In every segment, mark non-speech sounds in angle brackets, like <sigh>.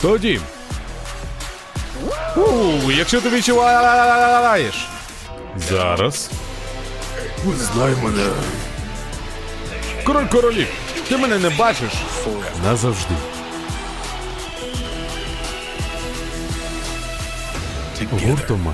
Тоді. У, якщо ти відчуваєш. Зараз. Знай мене. Король королів, ти мене не бачиш назавжди. Гуртома.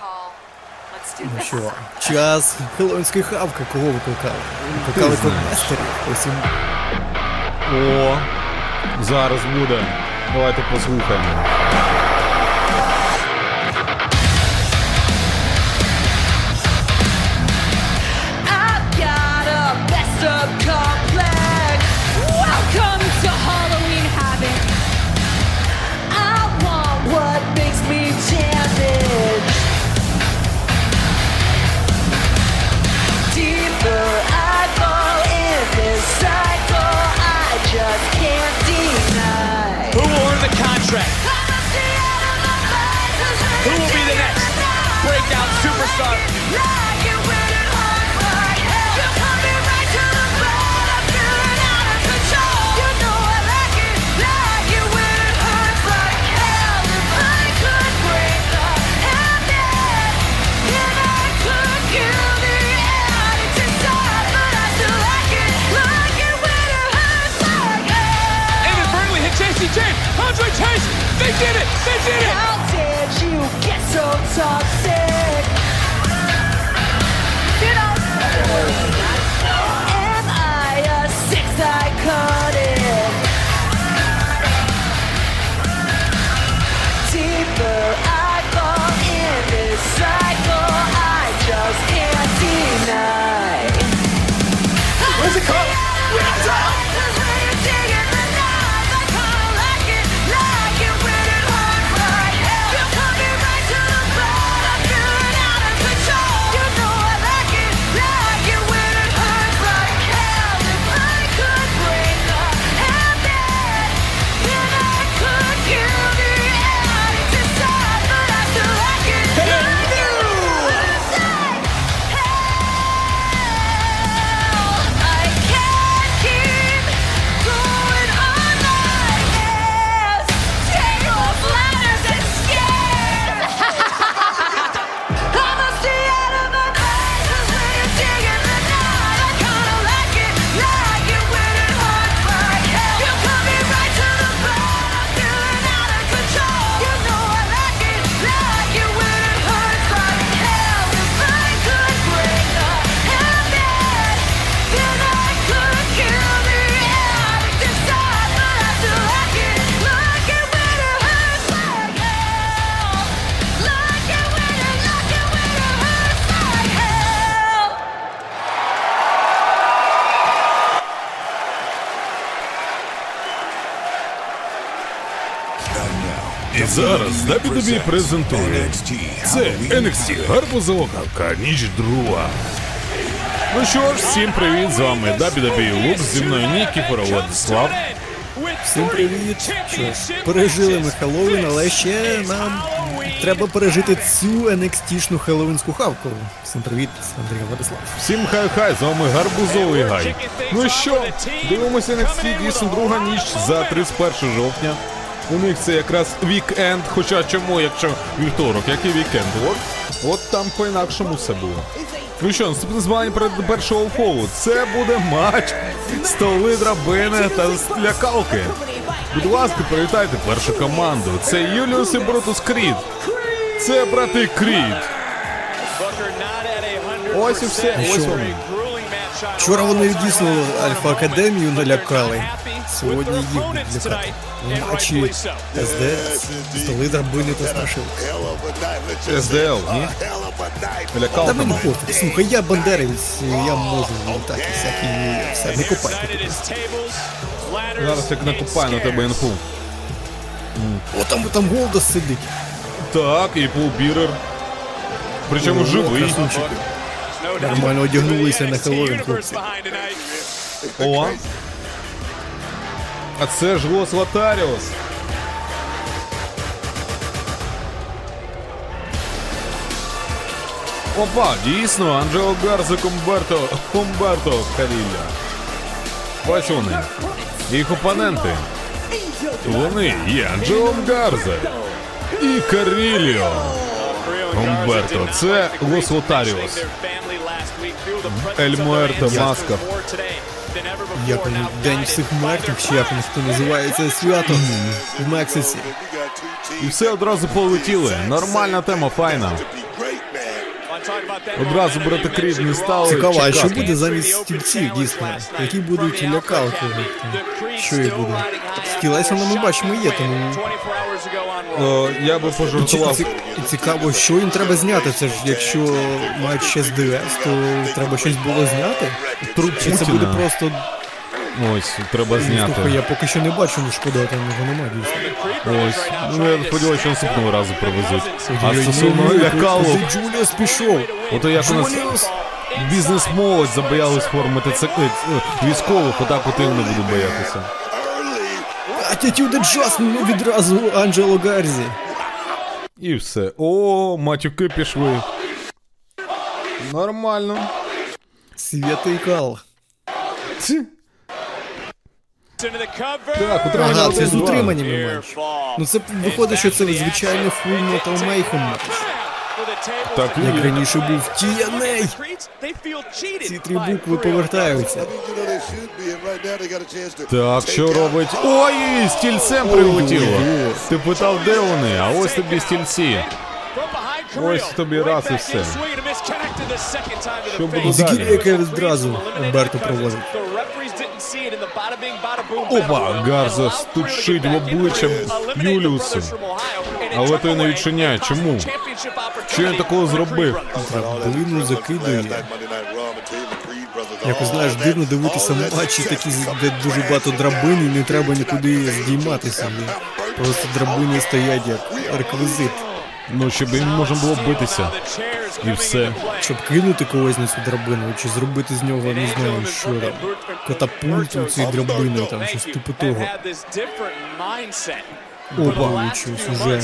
Call? Let's do Ну this. що, час хеллоуінської хавки, кого викликали? Викликали. Ось О, зараз буде. Давайте послухаємо. Did it. They did it. How did you get so toxic? WWE презентує. Це NXT Гарбузова гавка, ніч друга. Ну що ж, всім привіт, з вами WWE Лук, зі мною Нікіфора Владислав. Всім привіт! Що ж, пережили ми Хеллоуін, але ще нам треба пережити цю NXT-шну хеллоуінську хавку. Всім привіт, Андрій Владислав. Всім хай-хай, з вами Гарбузовий Гай. Ну що, дивимося NXT, дійсно друга ніч за 31 жовтня. У них це якраз вікенд, хоча чому, якщо вівторок, який вікенд? От, от там по-інакшому все було. Ну що, наступне змагання перед першого фолу. Це буде матч столи драбини та лякалки. Будь ласка, привітайте першу команду. Це Юліус і Брутус Крід. Це брати Крід. Ось і все, ось вони. Вчора вони дійсно Альфа Академію налякали. Сьогодні їх будуть лякати. Матчі СДС, столи драбини та страшилки. СДЛ, ні? Та Лякалка. мені пофіг. Слухай, я бандерівець, я можу так і всякі все, не копайте тут. Зараз як накопаю на тебе інфу. О, там, там Голдос сидить. Так, і полбірер. Причому живий. красунчики. Нормально одягнулися на Хеллоуін, хлопці. О. А це ж Лос Лотаріос. Опа, дійсно, Анджело Гарза Гумберто, Гумберто Карілльо. Ось вони. Їх опоненти. Вони є Анджелом Гарзе і Каріліо. Гумберто, це Лос Лотаріос. Ель Муерте Маска. Як День всіх мертвих, ще як воно називається свято в Мексиці. І все одразу полетіли. Нормальна тема, файна. Одразу брати крів не стали. Цікаво, а що буде замість стільців, дійсно? Які будуть лякалки? Що їх буде? Стільця ми бачимо є, тому О, я би пожартував. ці- і цікаво, що їм треба зняти. Це ж якщо мають ще з ДС, то треба щось було зняти. Труп Чи це буде просто Ось, треба слухай, зняти. я поки що не бачу, ну шкода, там його немає дійсно. Ось. Ну я сподіваюся, що наступного разу привезуть. А стосовно лякалок, куди пішов. ото як у нас бізнес-молодь забоялись формити це е, військових, отак от і не буду боятися. Атітюда Джас, ну відразу Анджело Гарзі. І все. О, матюки пішли. Нормально. Святий кал. Ці. Так, утримання Ага, це з утриманнями матч. Ну це виходить, що це звичайний фул Mayhem матч. Так, Як раніше був TNA. Ці три букви повертаються. Так, що робить? Ой, стільцем прилетіло. Ти питав, де вони? А ось тобі стільці. Ось тобі раз і все. Що буде далі? яке відразу Умберто проводить. Опа, Гарза стучить в обличчя Юліусу. Але той не відчиняє. Чому? Що він такого зробив? Драбину закидує. Якось знаєш, дивно дивитися матчі такі, де дуже багато драбин і не треба нікуди здійматися. Просто драбини стоять як реквізит. Ну, щоб їм можна було битися. І все. Щоб кинути когось на цю драбину, чи зробити з нього, не знаю, що там, катапульту цієї драбини, там щось типу того. Опа, щось уже.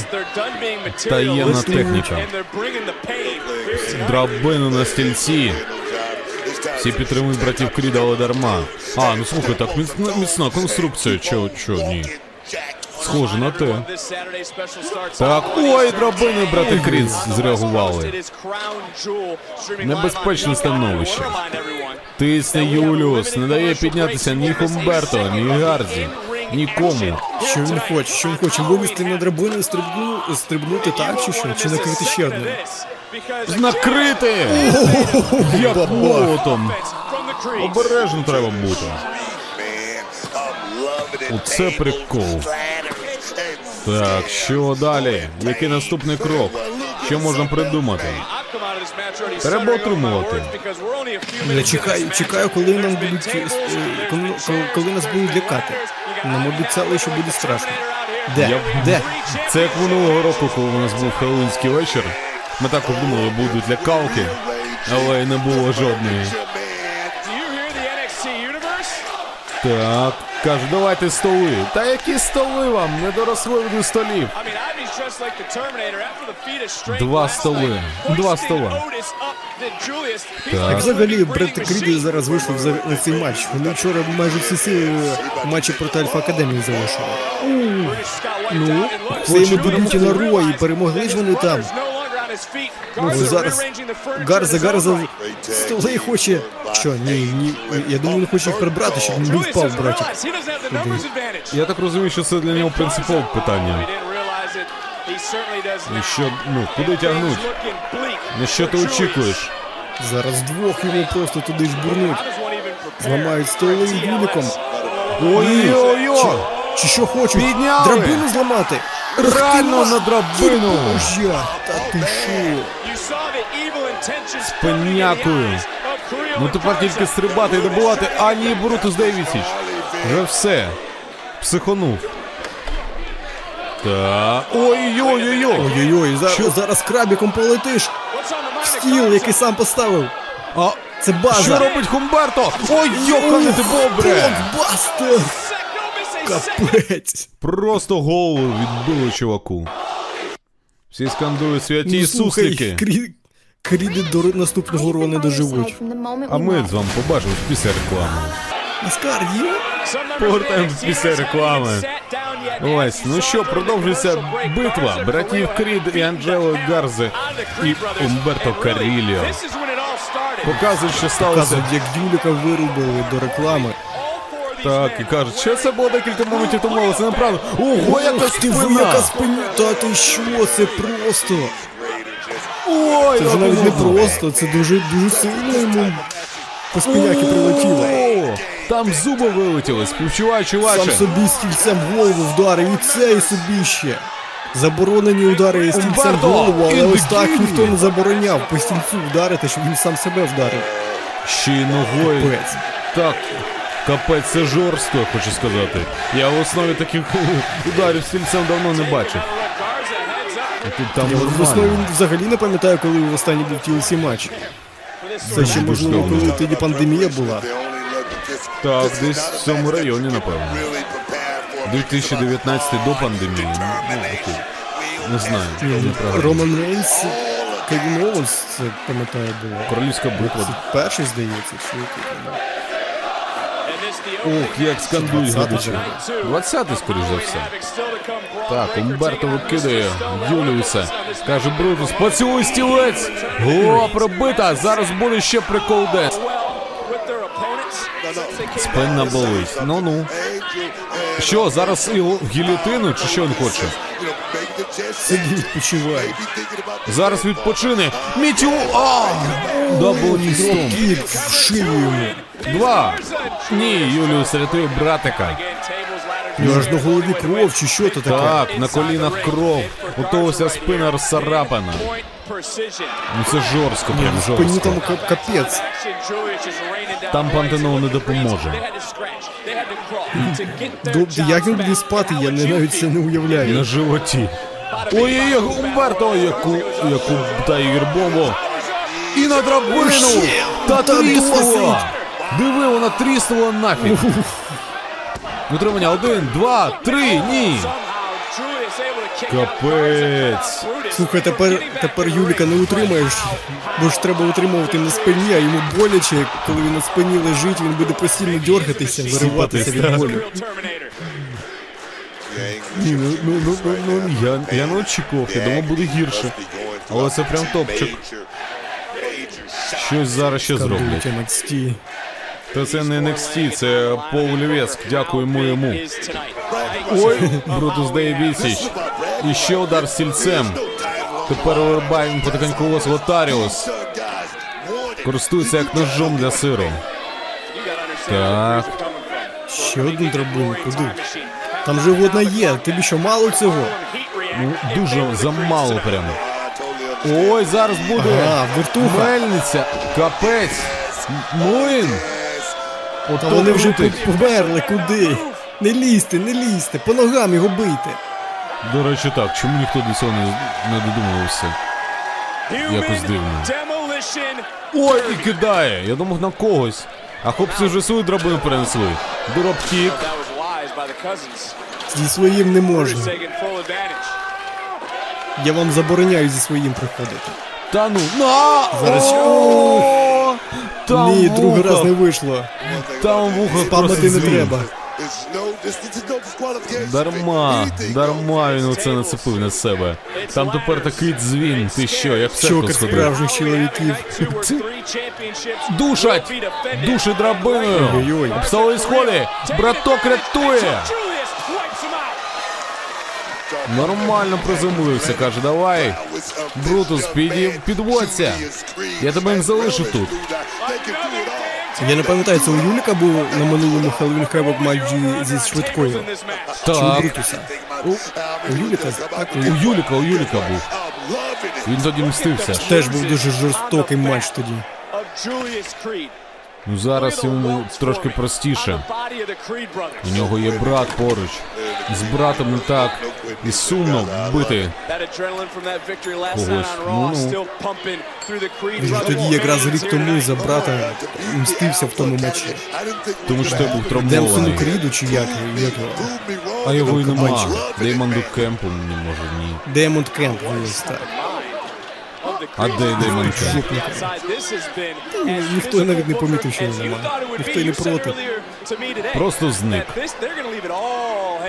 Таємна техніка. Драбину на стільці. Всі підтримують братів Кріда, але дарма. А, ну слухай, так міцна, міцна конструкція. Чо, чо, ні. Схоже на те. Так, ой, драбини, брати Крід зреагували. Небезпечне становище. Тисне Юліус, не дає піднятися ні Хумберто, ні Гарзі, нікому. Що він хоче? Що він хоче? Вилізти на драбину і стрибну, стрибнути так чи що? Чи накрити ще одну? Накрити! Як молотом! Обережно треба бути. Оце прикол. Так, що далі? Який наступний крок? Що можна придумати? Треба отримувати. Я чекаю, чекаю, коли нам будуть е, коли, коли, коли нас будуть лякати. Нам обіцяли, що буде страшно. Де? Я- Де? Це як минулого року, коли у нас був Хеллоуінський вечір. Ми також думали, будуть лякалки, але не було жодної. Так, кажу, давайте столи. Та які столи вам? Не доросли до столів. Два столи. Два стола. Як Так. взагалі Бред Кріді зараз вийшов за на цей матч. Вони вчора майже всі сили матчі проти Альфа Академії залишили. Ну, в своєму дебюті на Ро і перемогли ж вони там. Ну, зараз Гарза Гарза столи хоче. Що, ні, ні. Я думаю, він хоче їх прибрати, щоб не впав, братик. Я так розумію, що це для нього принципове питання. І що, ну, куди тягнуть? На що ти очікуєш? Зараз двох йому просто туди ж бурнуть. Зламають столи і юліком. Ой-ой-ой! Чи що хочуть? Підняли! Драбину зламати? Реально на драбину! Та ти що? З пенякою. Ну тепер тільки стрибати і добувати. А ні, Брутус Дейвісіч. Вже все. Психонув. Та. Ой-ой-ой-ой. Ой-ой-ой, зараз, зараз крабіком полетиш. В стіл, який сам поставив. А Це база. що робить Хумберто? Ой, йохане ти бобре! Блокбастер! Капець. Просто голову відбило чуваку. Всі скандують святі Ну, слухай, крі... Кріди до наступного року не доживуть. А ми з вами побачимо після реклами. Наскар є? Повертаємось після реклами. Ось, ну що, продовжується битва братів Крід і Анджело Гарзи і Умберто Каріліо. Показують, що сталося. Кажуть, як Дюліка вирубили до реклами. Так, і кажуть, що це було декілька моментів тому, але це неправда. Ого, яка спина! Та ти що, це просто. Ой, Це навіть не просто, це дуже дуже сильно йому по спиняки прилетіло. Там зуби вилетіли, співчувай, Сам чуваче. собі стільцем в голову вдарив, і цей собі ще. Заборонені удари і стільцем в голову, але ось так ніхто не забороняв по стільцю вдарити, щоб він сам себе вдарив. Ще й ногою. Капець. Так, капець, це жорстко, хочу сказати. Я в основі таких <laughs> ударів стільцем давно не бачив. Тут там Я в основі нормально. взагалі не пам'ятаю, коли в останній був TLC матч. Це ще можливо, коли тоді пандемія була. Так, десь в цьому районі, напевно. 2019 до пандемії. Ну, ну, окей. Не знаю. неправильно. Роман Рейнс, Кевін Оуенс, це пам'ятаю було. Королівська битва. Перший, здається, чи який там. Ох, як скандують 20-й глядачі. 20-й, скоріш за все. Так, Умберто викидає Юліуса. Каже Брутус, поцілуй стілець! Голова пробита, зараз буде ще прикол десь. Спинна болить. Ну-ну. Що, зараз його в гілітину, чи що він хоче? Сиді, відпочивай. Зараз відпочине. Мітю! А! Даблністом. Кік в шию йому. Два. Ні, Юліус рятує братика. У нього ж на голові кров, чи що то таке? Так, на колінах кров. Готово, вся спина розцарапана. Ну це жорстко, прям жорстко. там капець. Там Пантенол не допоможе. Добре, як він буде спати, я не, навіть це не уявляю. На животі. Ой-ой-ой, Умберто, яку, яку Tiger бомбу. І на драбину! Та тріснула! Диви, вона тріснула нафіг. Утримання один, два, три, ні. Капець. Слухай, тепер, тепер Юліка не утримаєш, бо ж треба утримувати на спині, а йому боляче, коли він на спині лежить, він буде постійно дергатися, вириватися від болю. Ні, ну, ну, ну, ну, ну, я, я не очікував, я думав буде гірше. Але це прям топчик. Щось зараз ще зроблять. Та це не NXT, це Пол Лівеск, дякуємо йому. Ой, Брутус дає відсіч. І ще удар стільцем. Тепер він потихеньку ось Лотаріус. Користується як ножом для сиру. Так. Ще один драбин, куди? Там же одна є, тобі що мало цього? Ну, дуже замало прямо. Ой, зараз буде. Ага, вертуха. Мельниця. Капець. Млин. От Та вони вже по- померли, куди? Не лізьте, не лізьте, по ногам його бийте. До речі, так, чому ніхто до цього не, не додумався? Якось дивно. Ой, і кидає. Я думав на когось. А хлопці вже свою драбину перенесли. Dropkick. Зі своїм не можна. Я вам забороняю зі своїм приходити. Та ну. На! Зараз-! Там Ні, другий раз не вийшло. Там вуха Спамити не треба. Дарма, дарма він оце нацепив на себе. Там тепер такий дзвін. Ти що, як в церкву Чокер справжніх чоловіків. Душать! Душить драбиною! Обстали сходи! Браток рятує! Нормально приземлився, каже, давай. Брутус, піді, підводься. Я тебе не залишу тут. Я не пам'ятаю, це у Юліка був на минулому Хеллоуін Хевок матчі зі швидкою. Так, Брутуса? У, у Юліка, так? У у Юліка, у Юліка був. Він тоді мстився. Теж був дуже жорстокий матч тоді. Ну зараз йому трошки простіше. У нього є брат поруч. З братом не так. І сумно бити. Когось. Ну, ну. Він тоді якраз рік тому за брата мстився в тому матчі. Тому що той був травмований. Кріду чи як, як? А його і нема. Деймону Кемпу не може, ні. Деймон Кемп ось так. А де Деймон Кемп? Ніхто навіть не помітив, що його немає. Ніхто й не проти. Просто зник.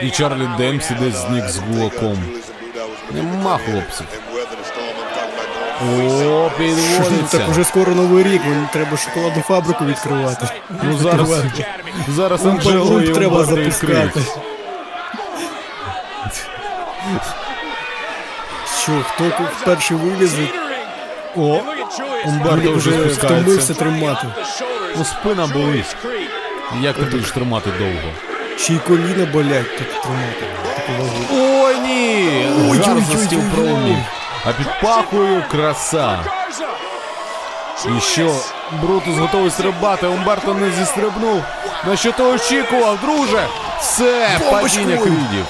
І Чарлі Демпсі десь зник з гулаком. Нема хлопців. О, Так уже скоро новий рік, вон треба шоколадну фабрику відкривати. Ну зараз, <laughs> зараз Анджело і треба запускати. Що, хто перший вилізе? О, Умберто вже вже втомився тримати. Ну спина болить. Як ти будеш тримати довго? Ще й коліна болять так тримати. Ой, ні! Зараз ой, на стіл ой, ой. проміг. А під пахою краса. І що? Брутус готовий стрибати, Умберто не зістрибнув. На що ти очікував, друже? Все, падіння крідів.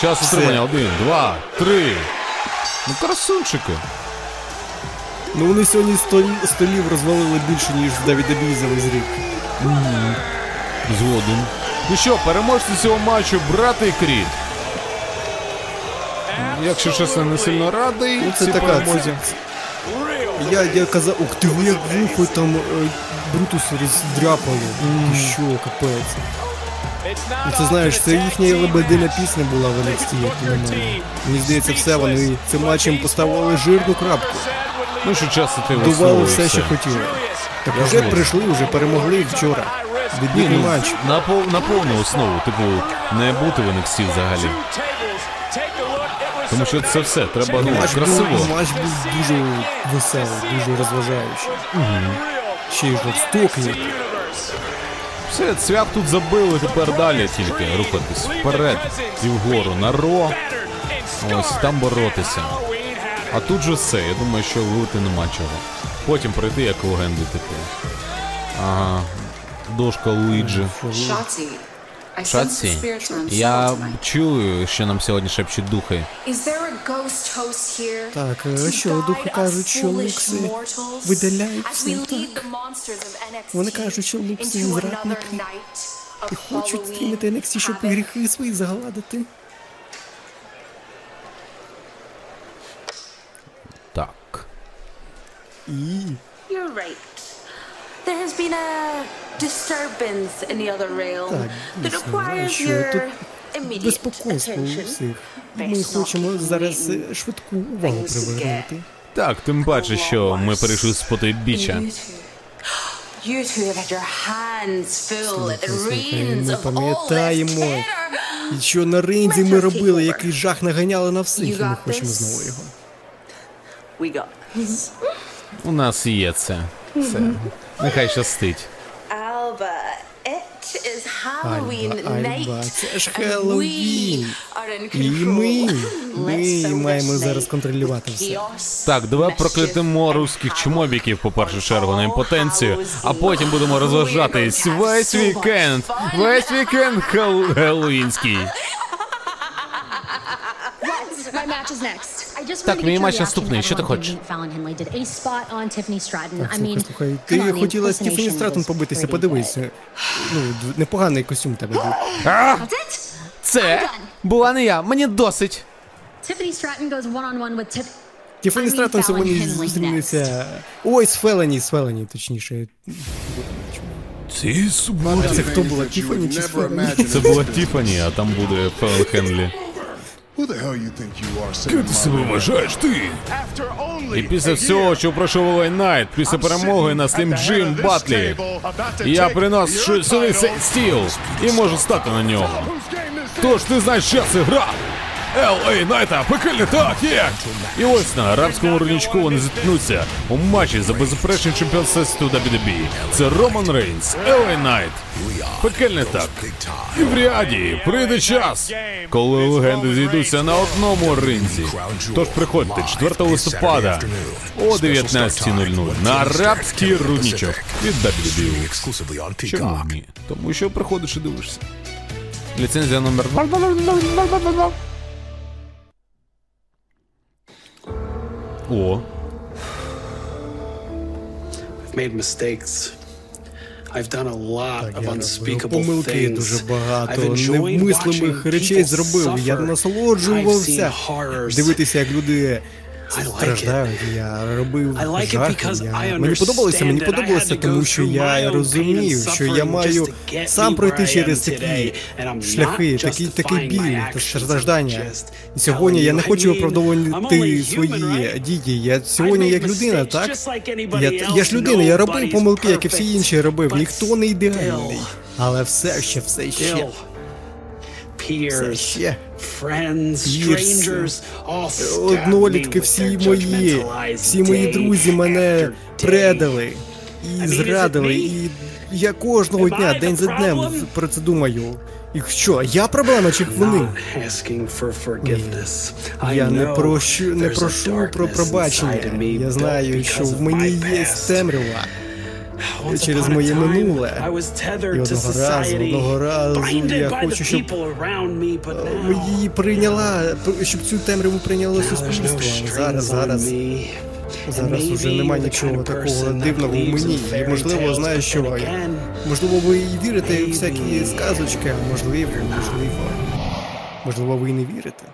Час утримання. Один, два, три. Ну, красунчики. Ну вони сьогодні столів розвалили більше, ніж Давіда Бій за весь рік. Згоден. Ну що, переможці цього матчу, брати Крід. Якщо чесно, не сильно радий. Ну це така. перемозі. Я, я казав, ух ти, як вухо там е, Брутус роздряпало. Ти що, капець. Ну це знаєш, це їхня лебедина пісня була в NXT, як на мене. Мені здається, все вони цим матчем поставили жирну крапку. Ну що часто ти Дували все, що хотіли. Так вже прийшли, вже перемогли вчора. Ні, ну, матч. на, пов- на повну основу, типу, не бути в NXT взагалі. Тому що це все, треба ну, Матч красиво. був, матч був дуже веселий, дуже розважаючий. Ще й жорстокий. Все, цвях тут забили, тепер далі тільки рухатись вперед і вгору на ро. Ось там боротися. А тут же все, я думаю, що вилити нема чого. Потім пройти як легенди, типу. Ага. Дошка Луїджі. Шаці. Я чую, що нам сьогодні шепчуть духи. Так, е, що духи кажуть, що Лукси mortals видаляють as все we lead так. Вони кажуть, що Лукси зрадники і хочуть скинути NXT, щоб гріхи свої загладити. Так. І You're right. There has been a disturbance in the other realm Так, that дійсно, requires your безпокойство у всіх. Ми хочемо зараз швидку увагу привернути. Так, тим паче, що ми перейшли з потойбіччя. <gasps> Ми пам'ятаємо, що на ринзі ми робили, який жах наганяли на всіх, і ми хочемо знову його. У нас є це. Все. Нехай щастить. Alba, it is Halloween Альба, це ж Хеллоуін. І ми, ми маємо зараз контролювати все. Так, давай проклятимо руських русських чмобіків по першу чергу на імпотенцію, а потім будемо розважатись весь вікенд. Весь вікенд хел- <laughs> гелуїнський. My match is next. I just Так, wanted мій матч наступний. Що ти хочеш? who beat Fallon Henley did a spot on Tiffany Stratton. I Слухай, слухай, ти хотіла Стефані impersonation Стратон побитися, подивися. Ну, непоганий костюм у тебе був. <gasps> That's. Це була не я, мені досить. Mean, Стратон сьогодні зустрінеться. Ой, з Фелені, з Фелені, точніше. Ці суботи. Це хто була? Тіфані чи з Фелені? Це була Тіфані, а там буде Фелл Хенлі. Ким ти себе вважаєш ти? І після всього, що пройшов L.A. Найт, після перемоги на Slim Jim Battle, я приношу сюди цей стіл і можу стати на нього. Тож ти знаєш, що це гра. L.A. Найта, пекельний так, є! І ось на арабському рудничку вони зіткнуться у матчі за беззаперечний чемпіон всесвіту WWE. Це Роман Рейнс, L.A. Найт. Пекельний так. І в Ріаді прийде час, коли легенди зійдуться на одному ринзі. Тож приходьте 4 листопада о 19.00 на арабський рудничок від WWE. Чому ні? Тому що приходиш і дивишся. Ліцензія номер. О, made mistakes. I've done a lot Так, of unspeakable помилки things. дуже I've багато невмислимих речей people зробив. Я suffer. I've насолоджувався дивитися, як люди. Страждають. Я робив жахи. Я... Мені подобалося, мені подобалося, тому що я розумів, що я маю сам пройти через такі шляхи, not такий, такий біль та страждання. І сьогодні я не хочу виправдовувати свої дії. Я сьогодні як людина, так? Я, я ж людина, я робив помилки, як і всі інші робив. Ніхто не ідеальний. Але все ще, все ще. Peers, friends, strangers, all Однолітки всі мої, всі мої друзі мене предали і зрадили. І я кожного дня, день за днем про це думаю. І що, я проблема чи вони? I Я не прошу, не прошу про пробачення. Я знаю, що в мені є темрява. Once через моє минуле. І одного разу, одного разу я хочу, щоб її прийняла, щоб цю темряву прийняло суспільство. Зараз, зараз. Зараз уже немає нічого такого дивного у мені. І можливо, знаю, що можливо, ви і вірите в всякі сказочки, а можливо, можливо. Можливо, ви і не вірите.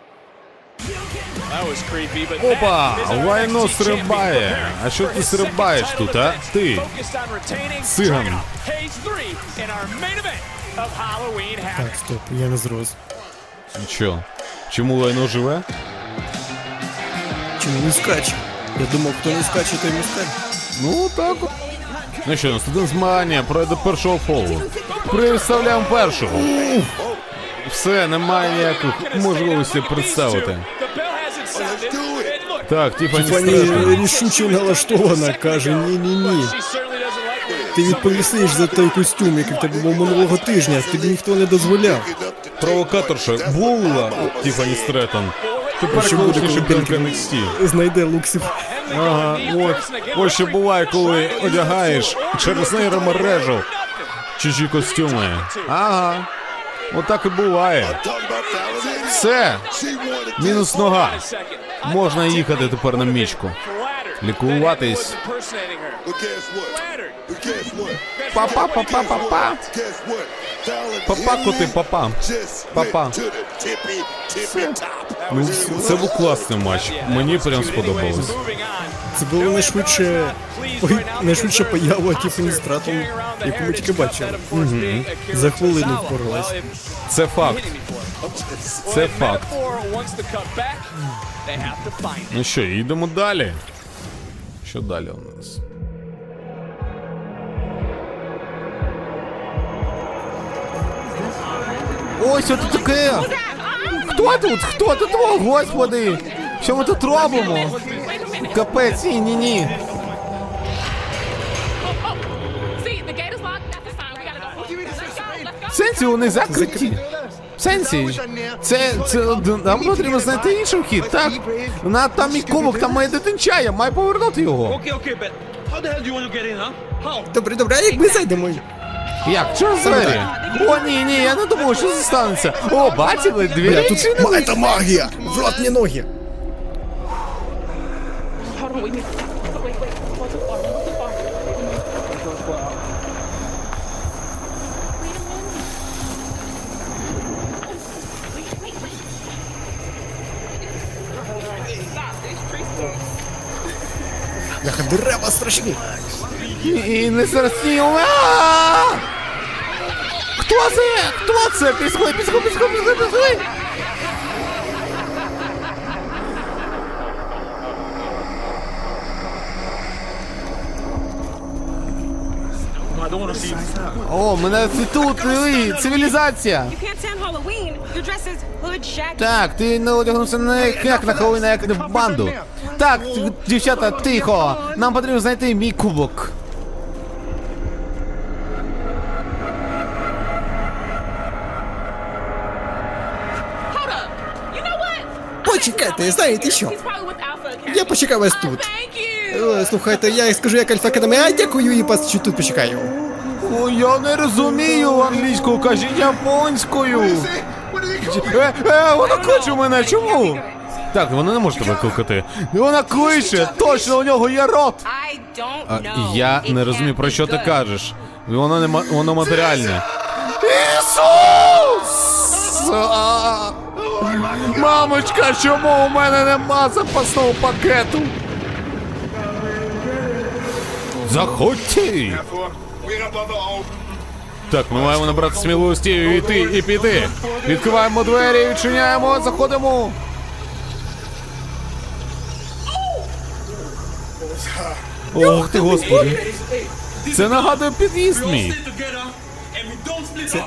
Опа, лайно стрибає. А що ти стрибаєш тут, а? Ти. Циган. Так, стоп, я не зрос. Що? Чому лайно живе? Чому не скаче? Я думав, хто не скаче, той не скаче. Ну, так от. Ну що, наступне змагання пройде першого фолу. Представляємо першого. Все, немає ніяких можливостей представити. Так, Тіфані Фані рішуче налаштована, каже ні-ні-ні. Ти відповісиш за той костюм, який в тебе був минулого тижня, тобі ніхто не дозволяв. Провокаторша була Тіфані Стретон. Тепер Що буде, коли чемпіонка NXT. Знайде луксів. Ага, от. Ось що буває, коли одягаєш через нейромережу чужі костюми. Ага. Отак і буває. Все. Мінус нога. Можна їхати тепер на мічку. Лікуватись. Guess what? Fallon Папа, коти, папа. Папа. це був класний матч. Мені прям сподобалось. Це було найшвидше найшвидша поява Тіфані Стратон, яку ми тільки бачили. За хвилину впоралась. Це факт. Це факт. Ну що, йдемо далі. Що далі у нас? Ой, що тут таке? Хто тут? Хто тут? О, господи! Що ми тут робимо? Капець, ні, ні, ні. В сенсі вони закриті. В сенсі. Це, це, нам потрібно знайти інший вхід, так? На там і кубок, там має дитинча, я маю повернути його. Добре, добре, а як ми зайдемо? Як? Через двері? О, ні, ні, я не думав, що це станеться. О, бачили, Бля, двері тут це магія! В рот мені ноги! Дерева страшні! І не зрозуміло. Хто це? Хто це? Підсходь, підсходь, підсходь, підсходь, підсходь. О, мене це тут, диви, цивілізація. Так, ти не одягнувся не як на Хеллоуін, а як в банду. Так, дівчата, тихо. Нам потрібно знайти мій кубок. Почекайте, знаєте що? Я почекаю вас тут. Е, Слухайте, я їй скажу як Альфа Академія, а дякую і вас що тут почекаю. О, я не розумію англійську, кажіть японською. Е, е, вона кличе мене, чому? Так, вона не може тебе кликати. Вона кличе, точно у нього є рот. А, я не розумію, про що ти кажеш. Воно не ма- воно матеріальне. Ісус! А! Мамочка, чому у мене нема запасного пакету? Заходьте! Так, ми маємо набрати сміливості йти і піти. Відкриваємо двері, відчиняємо, заходимо. Ох ти господи. Це нагадує під'їзд мій.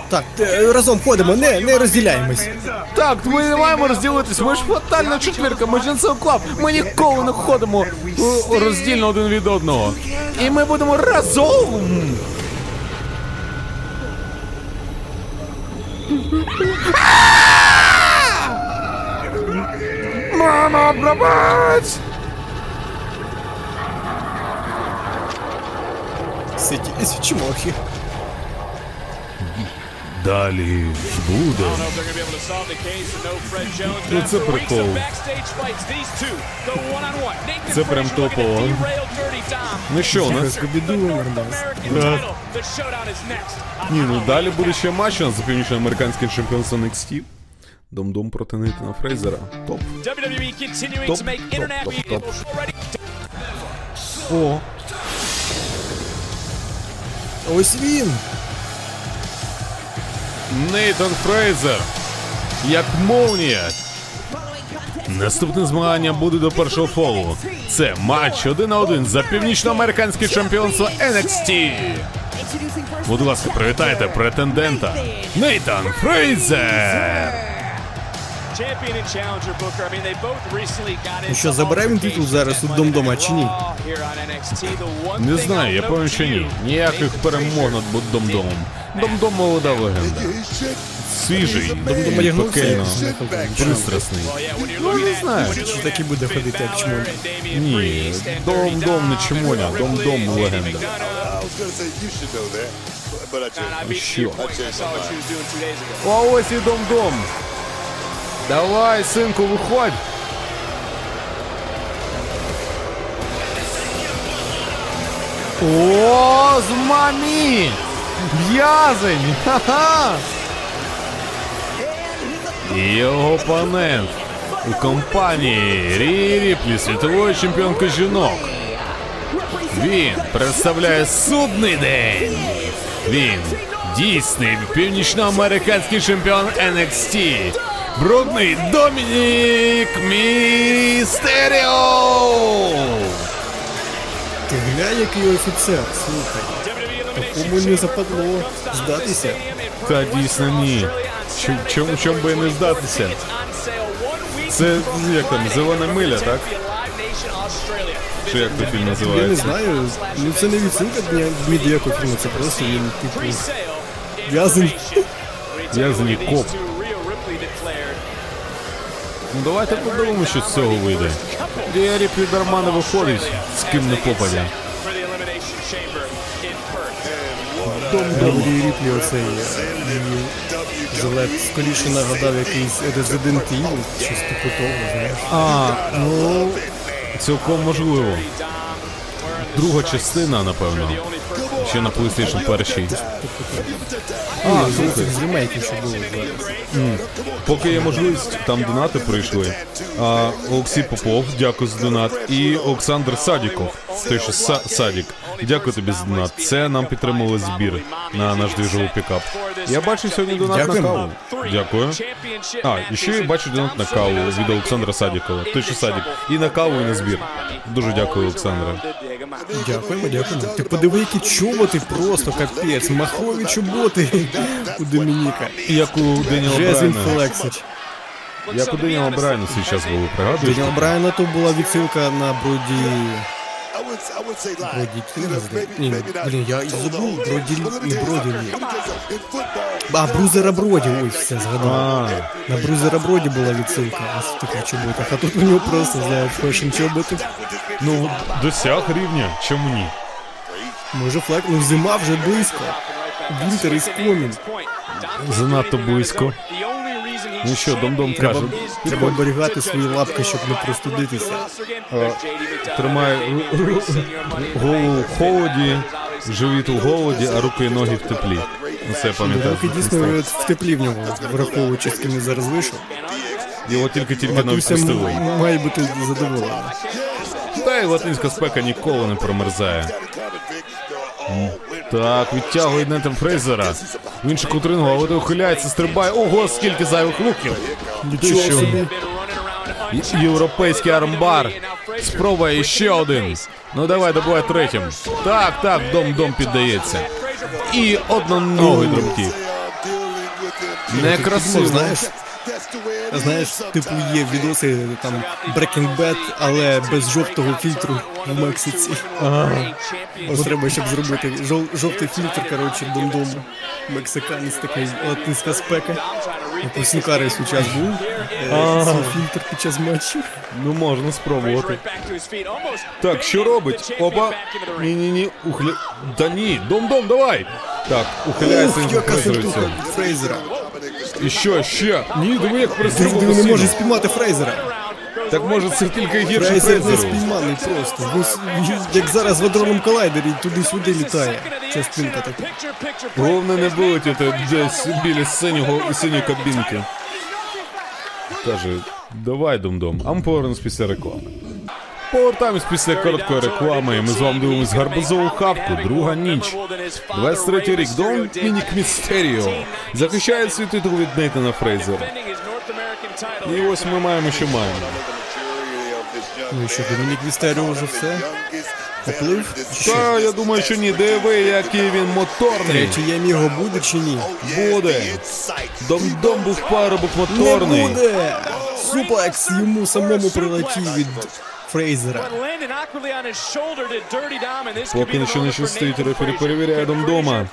Так, е, разом ходимо, не, не розділяємось. Так, ми не маємо розділитись, ми ж фатальна четвірка, ми Дженсел Клаб. Ми ніколи не ходимо е, роздільно один від одного. І ми будемо разом. Мама, пробач! Сиді, чмохи. Далі буде. Ну, це прикол. Це прям топово. Ну що, у нас. Ні, ну далі буде ще матч у нас за північноамериканським чемпіонством NXT. Дом-дом проти Нейтана Фрейзера. Топ. Топ, топ, топ, топ. О, Ось він. Нейтан Фрейзер. Як молнія. Наступне змагання буде до першого фолу. Це матч один на один за північноамериканське чемпіонство NXT. Будь ласка, привітайте претендента Нейтан Фрейзер. Ну into що, забираємо титул зараз у Домдома чи ні? Не знаю, я певен, що ні. Ніяких перемог над Домдомом. Домдом молода легенда. Свіжий, Домдом одягнувся, пекельно, пристрасний. Ну, не знаю. looking так і буде ходити, як Damian Ні, Priest and Дом, Dirty Дом не чмоня, and Дом, Ripley Дом and легенда. Ago. А ось і Дом-Дом. Давай, синку, виходь. О, з мамі! В'язень! Ха-ха! І Його опонент у компанії Рі Ріплі, світової чемпіонки жінок. Він представляє судний день. Він дійсний північноамериканський чемпіон NXT. Брудний Домінік Містеріо. Ти глянь, який офіцер, слухай. Такому не западло здатися. Та дійсно ні. Чом, чому, чому би не здатися? Це як там, зелена миля, так? Чи як той фільм Я не знаю, ну це не відсилка ні, до якого фільму, це просто він типу в'язень. В'язані коп. Ну давайте подивимося, що з цього вийде. Ріплі не виходить, з ким не попадя. Дом Ріплі оцей е, жилет скоріше нагадав якийсь Resident Evil, щось типу того, знаєш. А, ну цілком можливо. Друга частина, напевно. Ще на PlayStation першій. А, з цих з ремейків, що було зараз. Поки є можливість, там донати прийшли. А, Олексій Попов, дякую за донат. І Олександр Садіков, той що Са- Садік. Дякую тобі за донат. Це нам підтримали збір на наш двіжовий пікап. Я бачу сьогодні донат на Дякуємо. каву. Дякую. А, і ще я бачу донат на каву від Олександра Садікова. Той, що Садік. І на каву, і на збір. Дуже дякую, Олександре. Дякуємо, дякуємо. Ти подиви, які чоботи просто капець. Махові чоботи у Домініка. Як у Деніла він Брайана. флексить. Як у Деніла Брайана зараз голову було, пригадуєш? Деніла Брайана то була відсилка на Броді... Maybe Ні, not блін, я something. ні. In football, А, Брузера Броді, ой, все, згадав. А, На Брузера Броді була відсилка в таких чоботах, а тут у нього просто, знаєш, fashion чоботи. ну, досяг рівня, чому ні? Може флаг, ну зима вже близько. Вінтер із комін. Занадто близько. Ну що, Дом-Дом каже, Треба оберігати свої лапки, щоб не простудитися. тримай ру- ру- голову в холоді, живіт у голоді, а руки і ноги в теплі. Це я пам'ятаю. Руки дійсно в теплі в нього, враховуючи, з ким він зараз вийшов. Його тільки-тільки Матуся відпустили. має бути задоволена. Та й латинська спека ніколи не промерзає. Так, відтягує Нетем Фрейзера. В іншу кутрину, але той ухиляється, стрибає. Ого, скільки зайвих луків! Нічого що? собі. Європейський армбар. Спробує ще один. Ну давай, добувай третім. Так, так, дом-дом піддається. І одноногий дроптік. Некрасиво. Знаєш, знаєш, типу є відоси там Breaking Bad, але без жовтого фільтру в Мексиці. Ось треба, щоб зробити жов- жовтий фільтр, коротше, дом-дому. Мексиканець такий, латинська спека. Як у Сінкари час був. е, Свій фільтр під час матчу. Ну можна спробувати. Так, що робить? Опа. Ні-ні-ні, ухиля... Да ні, дом-дом, давай! Так, ухиляється Ух, яка. Фрейзера. І що, ще? Ні, диви, як пристрибував не сильно. може спіймати Фрейзера. Так може це тільки гірше Фрейзер не Фрейзеру. спійманий просто. Він с- Як зараз в адронному колайдері туди-сюди літає. Частинка така. Головне не вилетіти десь біля синього, синьої кабінки. Каже, давай, дом-дом, а ми повернемось після реклами. Повертаємось після короткої реклами, ми з вами дивимось гарбузову хавку, друга ніч. 23 рік, Домінік Містеріо захищає свій титул від Нейтана Фрейзера. І ось ми маємо, що маємо. Ну що, Домінік Вістеріо вже все? Поплив? Та я думаю, що ні, диви, який він моторний. Третій ям його буде чи ні? Буде. Дом-дом був парубок Не моторний. буде! Суплекс йому самому прилетів від Фрейзера. Поки нічого не щастить, рефері перевіряє дом-дома.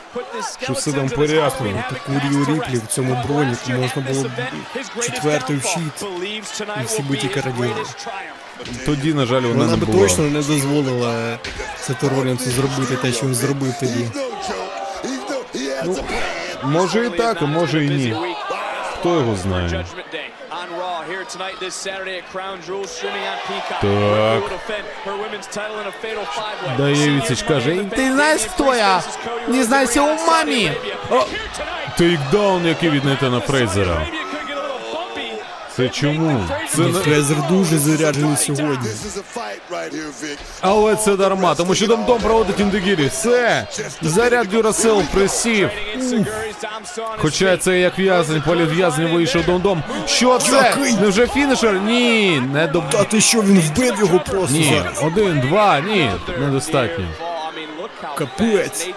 Що все там порядку. Таку Ріо Ріплі в цьому броніку можна було б четвертою в щит. І всі би тільки раділи. Тоді, на жаль, вона Вона не б точно не дозволила Сету Ролінсу зробити те, що він зробив тоді. Може і так, а може і ні. Хто його знає? Так. Дає відсіч, каже, ти знаєш, хто я? Не знайся у мамі. Тейкдаун, який від Нейтана Фрейзера. Це чому? Це не... Фрейзер дуже заряджений сьогодні. Але це дарма, тому що Дом-Дом проводить індегірі. Все! Заряд Дюрасел присів. Хоча це як в'язень, політв'язень вийшов Дом-Дом. Що це? Який? Невже фінішер? Ні, не до... Та ти що, він вбив його просто Ні, зараз? один, два, ні, недостатньо. Капець.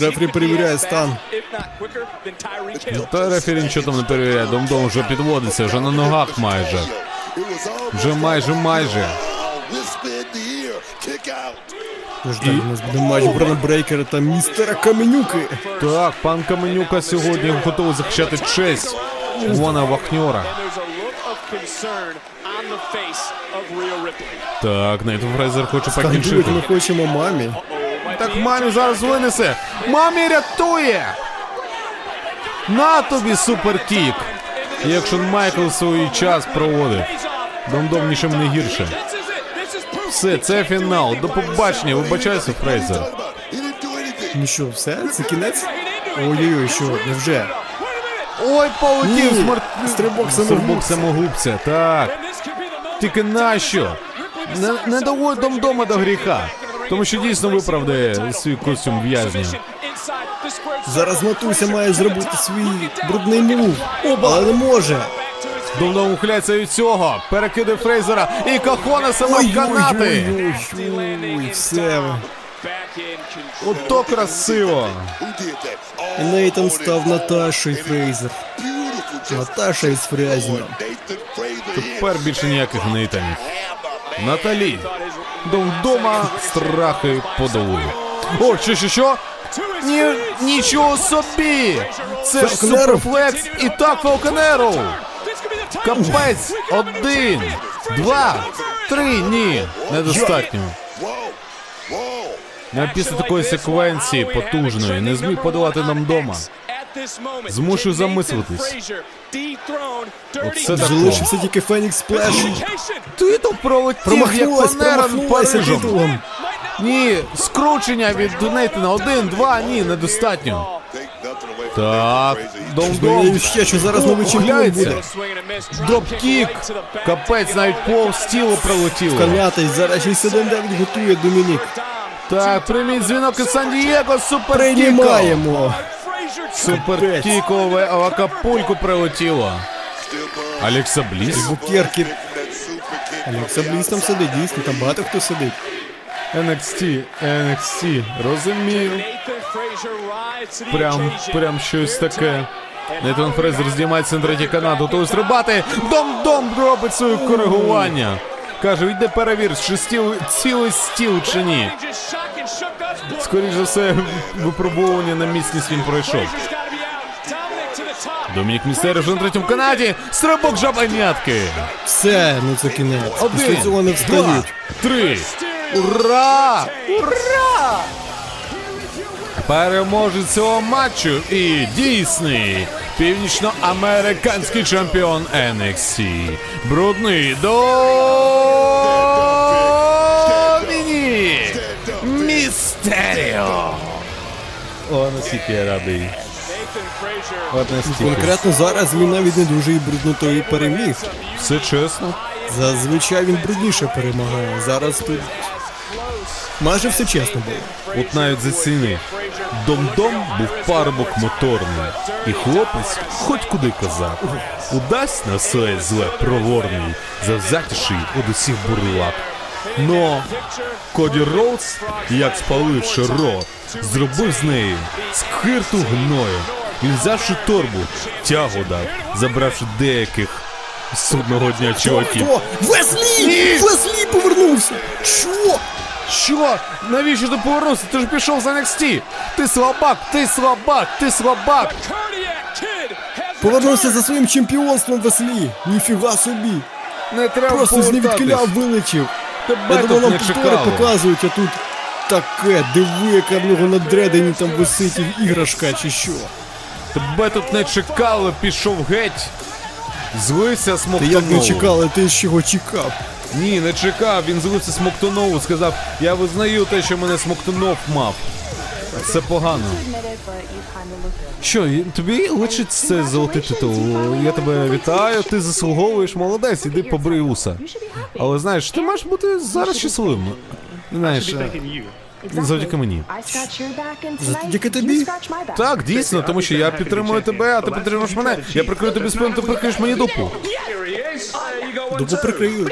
Рефері перевіряє стан. Та рефері нічого там не перевіряє, Дом-Дом вже підводиться, вже на ногах майже. Вже майже, майже. Тож у нас буде матч Брана Брейкера та містера Каменюки. Так, пан Каменюка сьогодні готовий захищати честь. Вона Вахньора. Так, Нейт Фрейзер хоче покінчити. ми хочемо мамі. Так мамі зараз винесе. Мамі рятує! На тобі superkick! Як Шон Майкл свій час проводив. Дом-дом нічим не гірше. Все, це фінал. До побачення, вибачайся, Фрейзер. Ну що, все? Це кінець? Ой-ой-ой, що, невже? Ой, полетів смарт... стрибок Стрибок самогубця. самогубця, так. Тільки нащо? Не, не доводь дом дома до гріха. Тому що дійсно виправдає свій костюм в'язня. Зараз Матуся має зробити свій брудний мув, але не може. Давно ухиляється від цього. Перекиди Фрейзера і Кахонеса в канати. Все. Ото красиво. Нейтан став Наташою Фрейзер. Наташа із Фрязіна. Тепер більше ніяких нейтанів. Наталі. Дом дома страхи подолує. О, що, що, що? Ні, нічого собі! Це ж суперфлекс і так Фалконеру! Капець! Один, два, три, ні, недостатньо. Я після такої секвенції потужної не зміг подолати нам дома. Змушую замислитись. Оце. Залишився тільки Фенікс Сплеш. Титул пролетів, Промахнулась, як Парижем. титулом. Ні, скручення від Нейтана. Один, два, ні, недостатньо. Так, дом-дом. Ще, що зараз новий чемпіон буде. Дроп-кік. Капець, навіть повз тіло пролетіло. Канятий, зараз 6-1-9 готує Домінік. Так, прийміть дзвінок із Сан-Дієго, суперкіко. Приймаємо. Суперкікове в Акапульку прилетіло. Алекса Бліс. Букерки. Алекса Бліс там сидить, дійсно, там багато хто сидить. NXT, NXT, розумію. Прям, прям щось таке. Нейтан Фрезер знімається на третій канал, готовий стрибати. Дом-дом робить своє коригування. Каже, йди перевір, чи стіл, цілий стіл чи ні. Скоріше за все, випробування на міцність він пройшов. Домінік Містеріо вже на третьому канаді. Стрибок жабанятки. Все, ну це кінець. Один, Після цього не два, встають. три. Ура! Ура! Переможець цього матчу і дійсний північноамериканський чемпіон NXT. Брудний Домінік Наскільки я радий. От. Конкретно зараз він навіть не дуже і бруднотою переміг. Все чесно. Зазвичай він брудніше перемагає. Зараз тут майже все чесно було. От навіть заціни. Дом-дом був парубок моторний, і хлопець хоч куди казав. Удасть на своє зле проворний, завзятіший од усіх бурлак. Но Коді Роуз, як спаливши ро, зробив з неї скирту гною. Він взявши торбу, тягу дав, забравши деяких судного дня чуваків. Хто? Веслі! Ні! Веслі повернувся! Що? Що? Навіщо ти повернувся? Ти ж пішов з NXT! Ти слабак, ти слабак, ти слабак! Повернувся за своїм чемпіонством Веслі! Ніфіга собі! Не треба Просто з невідкиля вилетів! Я тут нам повтори показують, а тут таке, диви, яка в нього на дредені там висить іграшка чи що. Тебе тут не чекало, пішов геть. Злився Ти смоктонову. як не чекали, ти з чого чекав? Ні, не чекав, він злився смоктонову, сказав, я визнаю те, що мене смоктонов мав. Це погано. Що, тобі личить це золотий титул? Я тебе вітаю, ти заслуговуєш, молодець, іди побрий уса. Але знаєш, ти маєш бути зараз щасливим. Знаєш, е, завдяки мені. Завдяки тобі? Так, дійсно, тому що я підтримую тебе, а ти підтримуєш мене. Я прикрию тобі спину, ти прикриєш мені дупу. Дупу прикрию.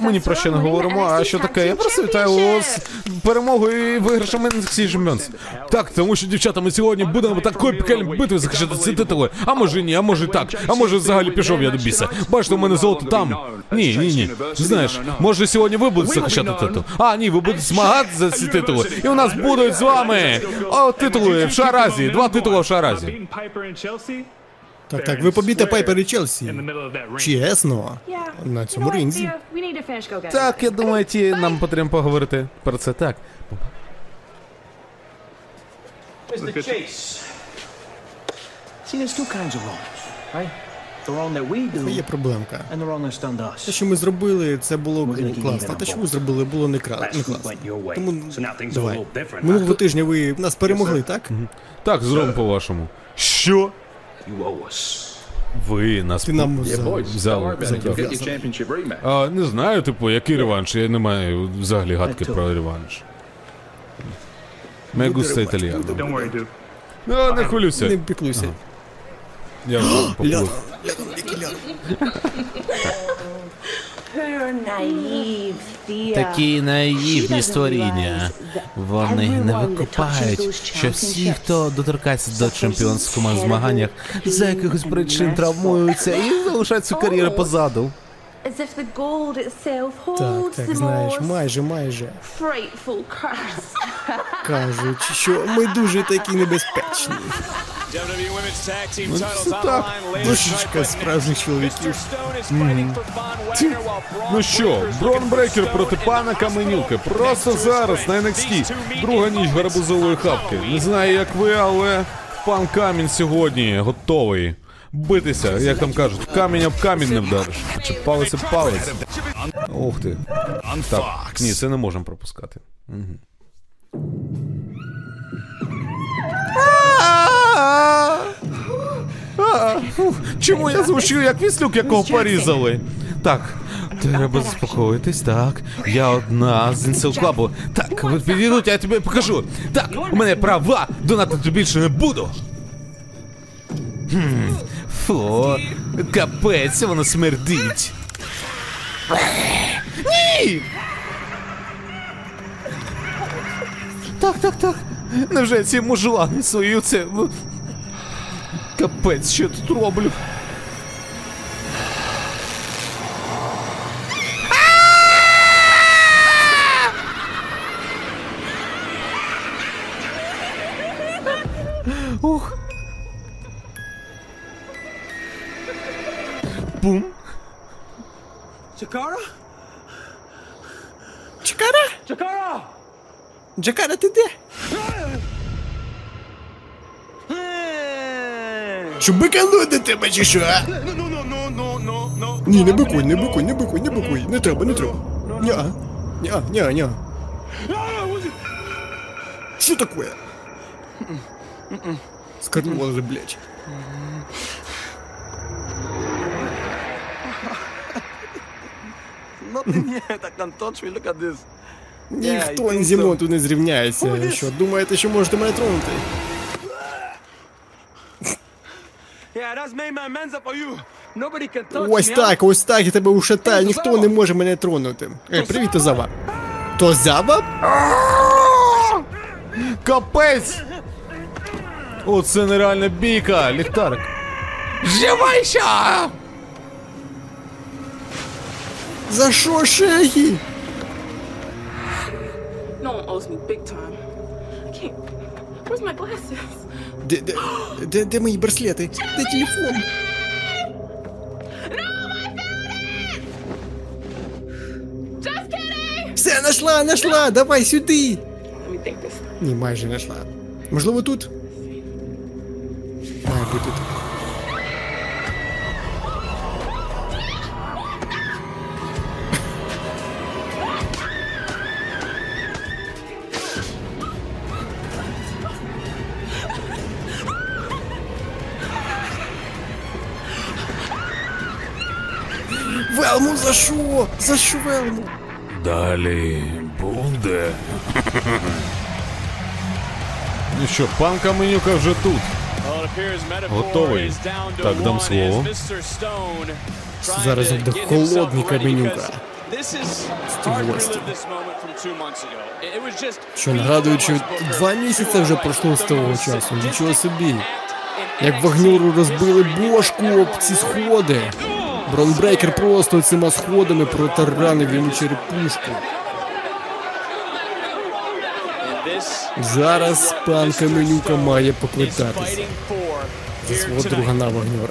Ми ні про що не говоримо, а що таке? Я просто вітаю вас перемогою і виграшем NXT Champions. Так, тому що дівчата, ми сьогодні будемо такої пекельної битви захищати ці титули. А може ні, а може так. А може взагалі пішов я до біса. Бачите, у мене золото там. Ні, ні, ні. Знаєш, може сьогодні ви будете захищати титул. А, ні, ви будете змагати за ці титули. І у нас будуть з вами о, титули в Шаразі. Два титули в Шаразі. Так, так, ви побіте Пайпер і Челсі. Чесно. На цьому ринзі. Так, я думаю, ті нам потрібно поговорити про це так. Do Є проблемка. Те, що ми зробили, це було класно. Те, що ви зробили, було не, кра... не класно. Тому давай. Минулого тижня ви нас перемогли, так? Так, зробимо по-вашому. Що? You owe us. Ви нас Ти нам взяли. Rematch. А, не знаю, типу, який реванш, я не маю взагалі гадки про реванш. Worry, dude. Ну, не хвилюйся. Не піклуйся. Я вже <gasps> поплив. Такі наївні створіння. Вони не викупають, що всі, хто доторкається до чемпіонському змаганнях, за якихось причин травмуються і залишають цю кар'єру позаду. Gold itself Так, так, знаєш, майже, майже. Кажуть, що ми дуже такі небезпечні. Team Ну, це так. Душечка справжніх чоловіків. Stone is fighting for Von Wagner while Braun Ну що, Брон Брекер проти пана. Каменюки. Просто зараз на. NXT. Друга ніч гарбузової. Halloween. Не знаю, як ви, але пан Камінь сьогодні готовий битися, як там кажуть, камінь об камінь не вдариш. Чи палець об палець. Ух ти. Так, ні, це не можемо пропускати. Мгм. А, Чому я звучу як віслюк, якого порізали? Так, треба заспокоїтись, так. Я одна з інселклабу. Так, підійдуть, я тобі покажу. Так, у мене права, донатити більше не буду. Хм, фу, капець, воно смердить. Ні! Так, так, так. Невже ці мужлани свою це. Капець, що я тут роблю? Ух. Бум. Chikara? Чакара? Chikara! Джакара, ти де? Що биканув до тебе чи що? а? Ні, не бикуй, не бикуй, не бикуй, не бикуй. Не треба, не треба. Ня. Ня, ня, ня. Що таке? Скорнула, блядь. Nothing yet. I can touch me. Look at this. Ніхто зі мною тут не зрівняється. Що, думаєте, що можете мене тронути? Ось так, ось так, я тебе ушатаю, ніхто не може мене тронути. Ей, привіт, Тозава. Тозава? Капець! Оце нереальна бійка, ліхтарик. Живайся! За що шеї? No one owes me big time. I can't. Where's my glasses? Де, де, де, де мої браслети? Де телефон? Just kidding! Все, нашла, нашла, давай сюди. Let me think this. Ні, майже знайшла. Можливо, тут? Має бути тут. Велму, за що? За що Велму? Далі буде. Ну що, пан Каменюка вже тут. Готовий. Так, дам слово. Зараз буде холодний Каменюка. Що нагадую, що два місяці вже пройшло з того часу. Нічого собі. Як вагнюру розбили бошку об ці сходи. Бронбрейкер просто цими сходами протаранив йому черепушку. Зараз пан Каменюка має поквитатися за свого другана на Not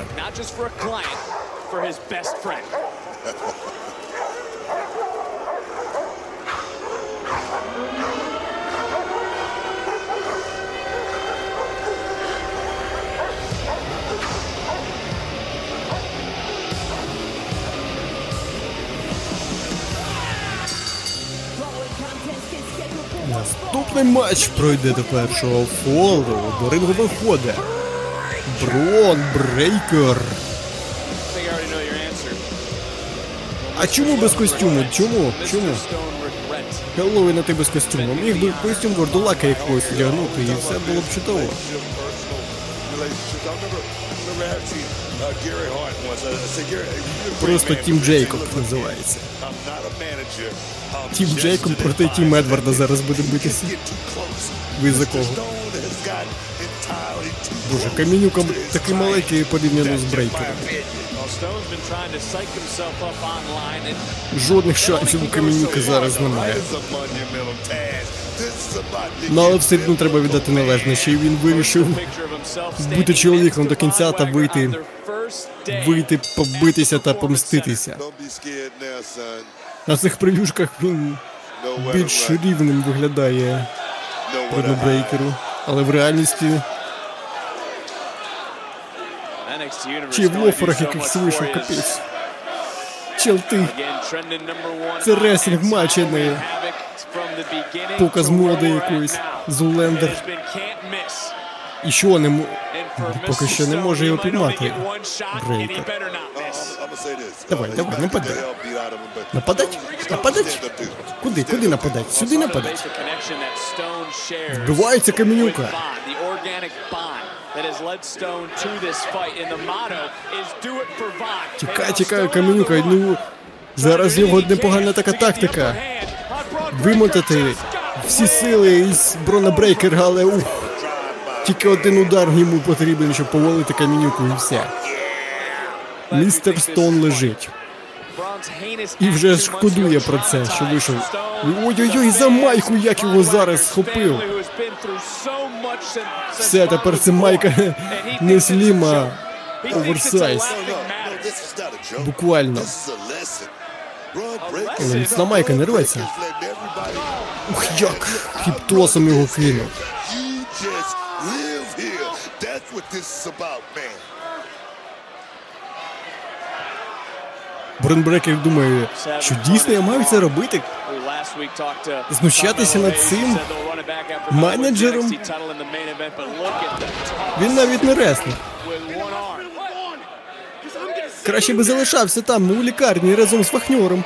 Наступний матч пройде до першого фолу. До рингу виходить. Брон Брейкер. А чому без костюму? Чому? Чому? Хеллоуін, а ти без костюму. Міг би костюм гордолака якогось одягнути, і все було б чудово uh, Просто Тім Джейкоб називається. Тім Джейкоб проти Тім. Едварда зараз буде битися. Ви за кого? Боже, Камінюка такий маленький порівняно з Брейкером. Жодних шансів у Камінюка зараз немає. Ну але все одно треба віддати належне, що він вирішив бути чоловіком до кінця та вийти, вийти, побитися та помститися. На цих прев'юшках він більш рівним виглядає. Брейкеру. Але в реальності чи в лоферах якихось вийшов капець. Чел ти, Це а не показ моди якоїсь, Зулендер. І що не мо... Поки що не може його піймати. Say this. Давай, Uh, давай, you нападай. beat the hell beat out of him, but Нападать? Нападать? stand up to it. Куди? Куди нападать? Сюди нападать. Вбивається Каменюка. Тікай, тікай, Каменюка, ну зараз в нього непогана така тактика. Вимотати всі сили із бронабрейкерга, але ух. Тільки один удар йому потрібен, щоб повалити Каменюку і все. Містер Стон лежить. І вже шкодує про це, що вийшов. Ой-ой-ой, за майку, як його зараз схопив. Все, тепер це майка <laughs> не слім, а оверсайз. Буквально. Але міцна майка не рветься. Ух, як хіптосом його кинув. You just live here. That's what this is about, man. Бренбрекер думає, що дійсно я маю це робити. Знущатися над цим менеджером. Він навіть не реслер. Краще би залишався там, у лікарні разом з Фахньором.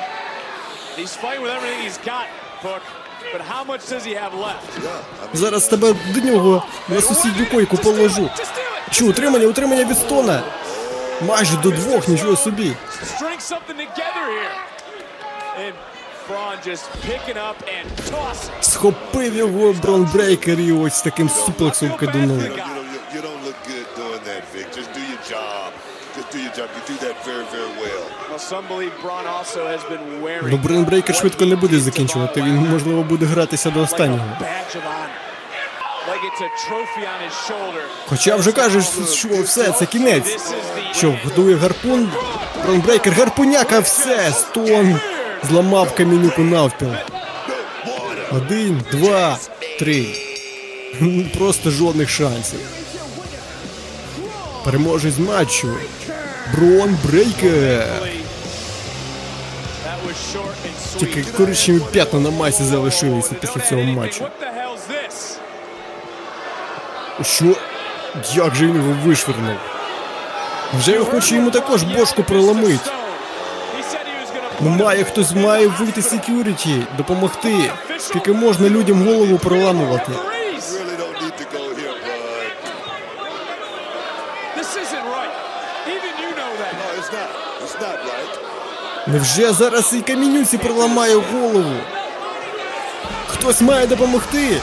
Зараз тебе до нього на сусідню койку положу. Що, утримання, утримання від стона? Майже до двох, нічого собі. Схопив його Бронбрейкер і ось таким суплексом wearing Ну, Бронбрейкер швидко не буде закінчувати. Він, можливо, буде гратися до останнього. Хоча вже кажеш, що все, це кінець. Що, годує гарпун? Бронбрейкер, гарпуняка, все, стон. Зламав камінюку навпіл. Один, два, три. <laughs> Просто жодних шансів. Переможець матчу. Брон Брейкер. Тільки коричневі п'ятна на масі залишилися після цього матчу. What the hell's this? Що? Як же він його вишвернув? Вже його хоче йому також бошку gonna Ну має хтось має вийти секюріті, допомогти. Скільки можна людям голову проламувати? Невже зараз і камінюці проламає голову? Хтось має допомогти.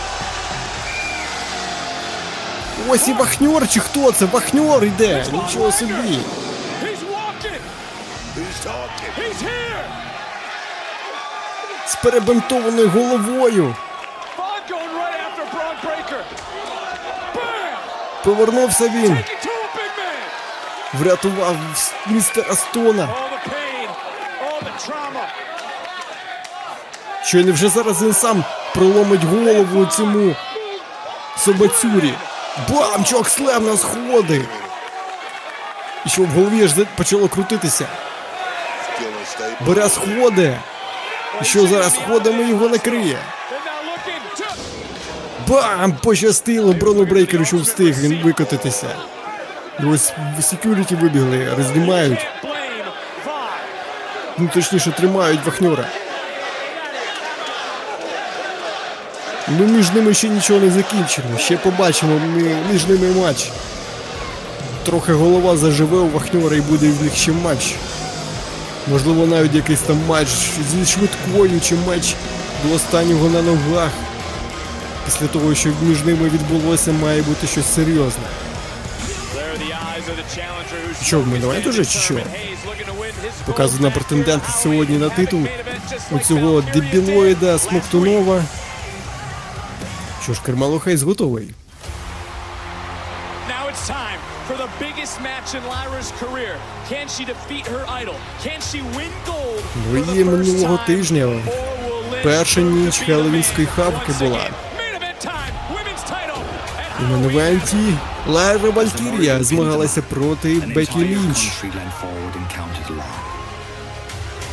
Ось і вахньор чи хто це? Вахньор йде. Нічого собі. З перебинтованою головою. Повернувся він. Врятував містера Стона. Що не вже зараз він сам проломить голову цьому собацюрі. Бам! Чок слем на сходи. І що в голові аж почало крутитися. Бере сходи. І що зараз сходами його накриє. Бам! Пощастило Брону Брейкеру, що встиг він викотитися. І ось секюріті вибігли, рознімають. Ну, точніше, тримають вахнюра. Ну, між ними ще нічого не закінчено. Ще побачимо між ними матч. Трохи голова заживе у вахнюра і буде в них ще матч. Можливо, навіть якийсь там матч зі швидкою чи матч до останнього на ногах. Після того, що між ними відбулося, має бути щось серйозне. Що, в мене уже чи що? Показують на претендента сьогодні на титул у цього дебілоїда Смоктунова. Що ж, Кермало Хейс готовий. Now it's time for the biggest match in Lyra's career. Can she defeat her idol? Can she win gold? Ну і минулого тижня перша ніч Хеллоуінської once була. У Меневенті Лайра Валькірія змагалася проти Бекі Лінч.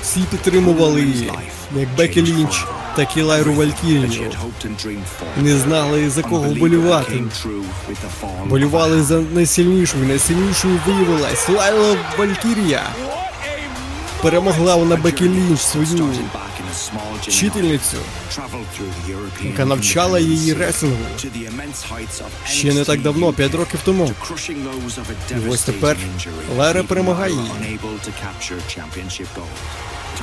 Всі підтримували її, як Бекі Лінч, так і Лайру Валькірію. Не знали за кого болювати. Болювали за найсильнішу, і найсильнішою виявилась Лайла Валькірія. Перемогла вона Бекі Лінч свою вчительницю, яка навчала її ресингу. Ще не так давно, 5 років тому. І ось тепер Лайра перемагає її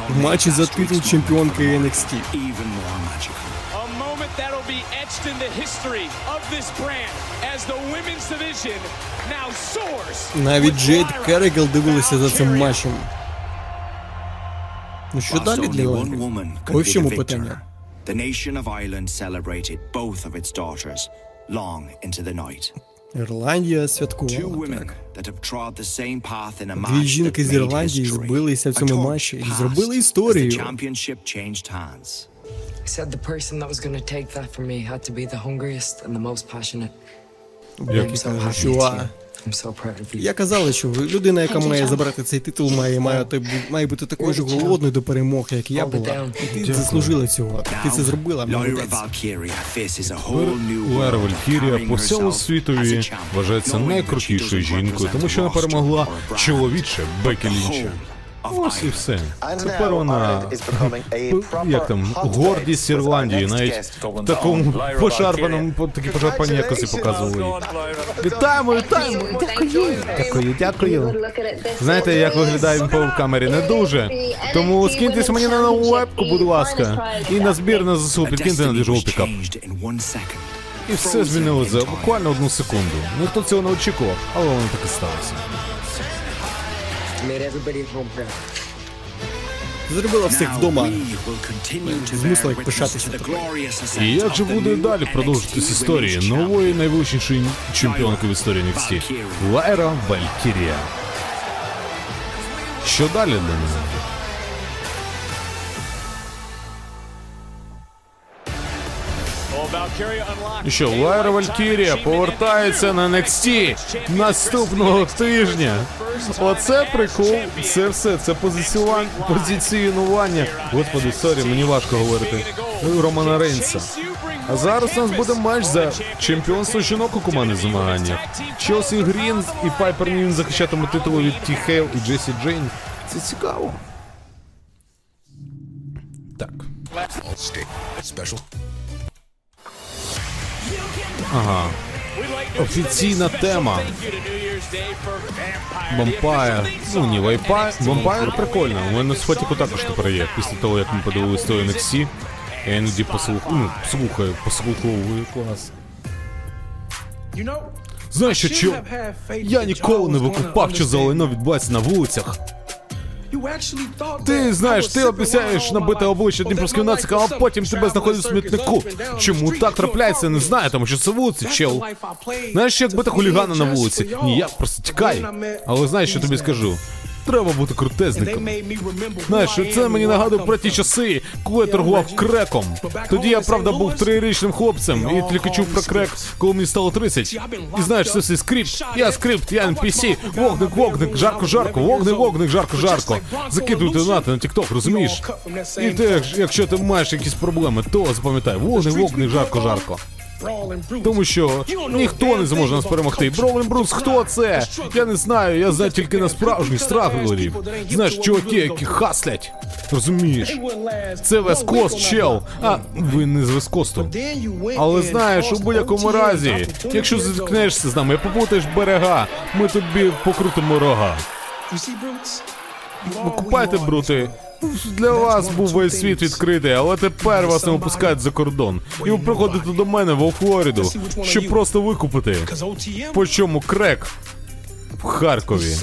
в матчі за титул чемпіонки NXT. Навіть Джейд Lyra Керригал дивилися за цим матчем. Ну що далі для Лайри? Ось в чому питання. The nation of Ireland celebrated both of its daughters long into the night. Ірландія Two святкувала так. that have trod the same path in a Дві жінки з Ірландії збилися в цьому матчі і зробили історію. championship changed hands. said the person that was going take that from me had to be the hungriest and the most passionate. Як і so каже, я казала, що ви- людина, яка має забрати цей титул, має мати має бути такою ж голодною до перемог, як я була. І ти заслужила цього. Ти це зробила, world, Валькірія по всьому світові вважається найкрутішою жінкою, тому що вона перемогла чоловіче Бекі Лінча. Ось і все. Тепер вона <laughs> як там гордість Ірландії, навіть в такому пошарпаному, по- такі пошарпані якості показували. Вітаємо, вітаємо! Дякую. Дякую, дякую. Знаєте, як виглядає він по камері? Не дуже. Тому скиньтесь мені на нову вебку, будь ласка. І на збір на ЗСУ підкиньте на destiny пікап. І все змінилося за буквально одну секунду. Ніхто цього не очікував, але воно так і сталося. Зробила всіх вдома. Змусила їх пишатися І як же буде далі продовжитись з історії нової найвеличнішої чемпіонки в історії NXT Лайра Валькірія? Що далі для неї? Що, a Лайра Валькірія повертається на NXT наступного тижня. Оце прикол. Це все, це позиціонування. Господи, sorry, мені важко говорити. Романа Рейнса. А зараз у нас буде матч за чемпіонство жінок у командних змаганнях. Челсі Грін і Пайпер Нівен захищатимуть титулу від Ті Хейл і Джесі Джейн. Це цікаво. Так. Ага. Офіційна тема. Вампайр. Ну, ні, Вайпай. Вампайр прикольно. У мене з фотіку також тепер є. Після того, як ми подивилися той NXT. Я іноді послухаю, ну, слухаю, послуховую клас. Знаєш що, чо? Я ніколи не викупав, що за лайно відбувається на вулицях. Ти знаєш, ти обіцяєш набити обличчя дніпровським нацикам, а потім тебе знаходять в смітнику. Чому так трапляється, не знаю, тому що це вулиці, чел. Знаєш, як бити хулігана на вулиці? Ні, я просто тікай. Але знаєш, що тобі скажу? Треба бути крутезником. Знаєш, це мені нагадує про ті часи, коли я торгував креком. Тоді я, правда, був трирічним хлопцем і тільки чув про крек, коли мені стало 30. І знаєш, це все скрипт. Я скрипт, я NPC, вогник, вогник, жарко, жарко, вогник, вогник, жарко, жарко. Закидуй донати на TikTok, розумієш? І ти, якщо ти маєш якісь проблеми, то запам'ятай, вогник, вогник, жарко, жарко. Тому що ніхто не зможе нас перемогти. Броулін Брус, хто це? Я не знаю, я знаю тільки на справжніх страглерів. Знаєш, чуваки, які хаслять. Розумієш? Це Вескост, чел. А ви не з Вескосту. Але знаєш, у будь-якому разі, якщо зіткнешся з нами, попутаєш берега, ми тобі покрутимо рога. Викупайте, брути. Для вас був весь світ відкритий, але тепер вас не випускають за кордон. І ви приходите до мене в Флориду, щоб просто викупити. По чому крек в Харкові.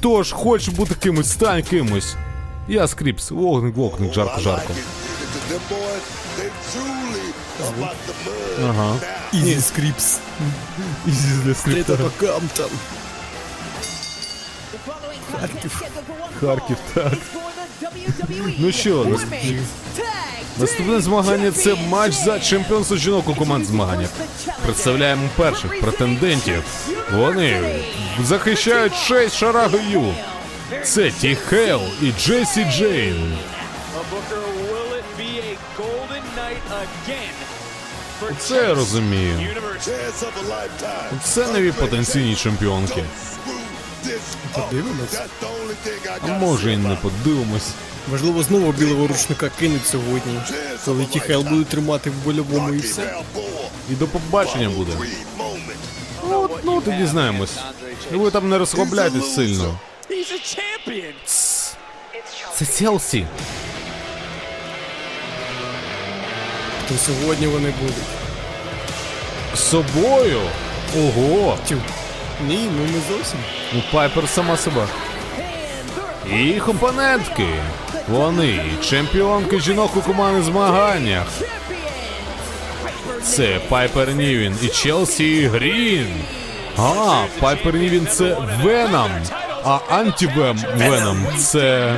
Тож, хочеш бути кимось, стань кимось. Я скріпс, вогник, вогник, жарко, жарко. Ага. Ізі скріпс. Ізі для. Стріта Камптон. Харків, так. Ну що, наступне змагання це матч за чемпіонство жінок у команд змаганнях. Представляємо перших претендентів. Вони захищають шесть шарагою. Це Ті Хейл і Джесі Джейн. Це я розумію. Це нові потенційні чемпіонки. Подивимось. А може і не подивимось. Можливо, знову білого рушника кинуть сьогодні, коли ті хел будуть тримати в больовому і все. І до побачення буде. Ну, от, ну тоді дізнаємось. І ви там не розслабляйтесь сильно. Це Селсі. То сьогодні вони будуть. З собою? Ого! Тю. Ні, ну не зовсім. Ну, Пайпер сама себе. І їх опонентки. Вони чемпіонки жінок у командних змаганнях. Це Пайпер Нівін і Челсі Грін. А, Пайпер Нівін це Веном. А антивем Веном це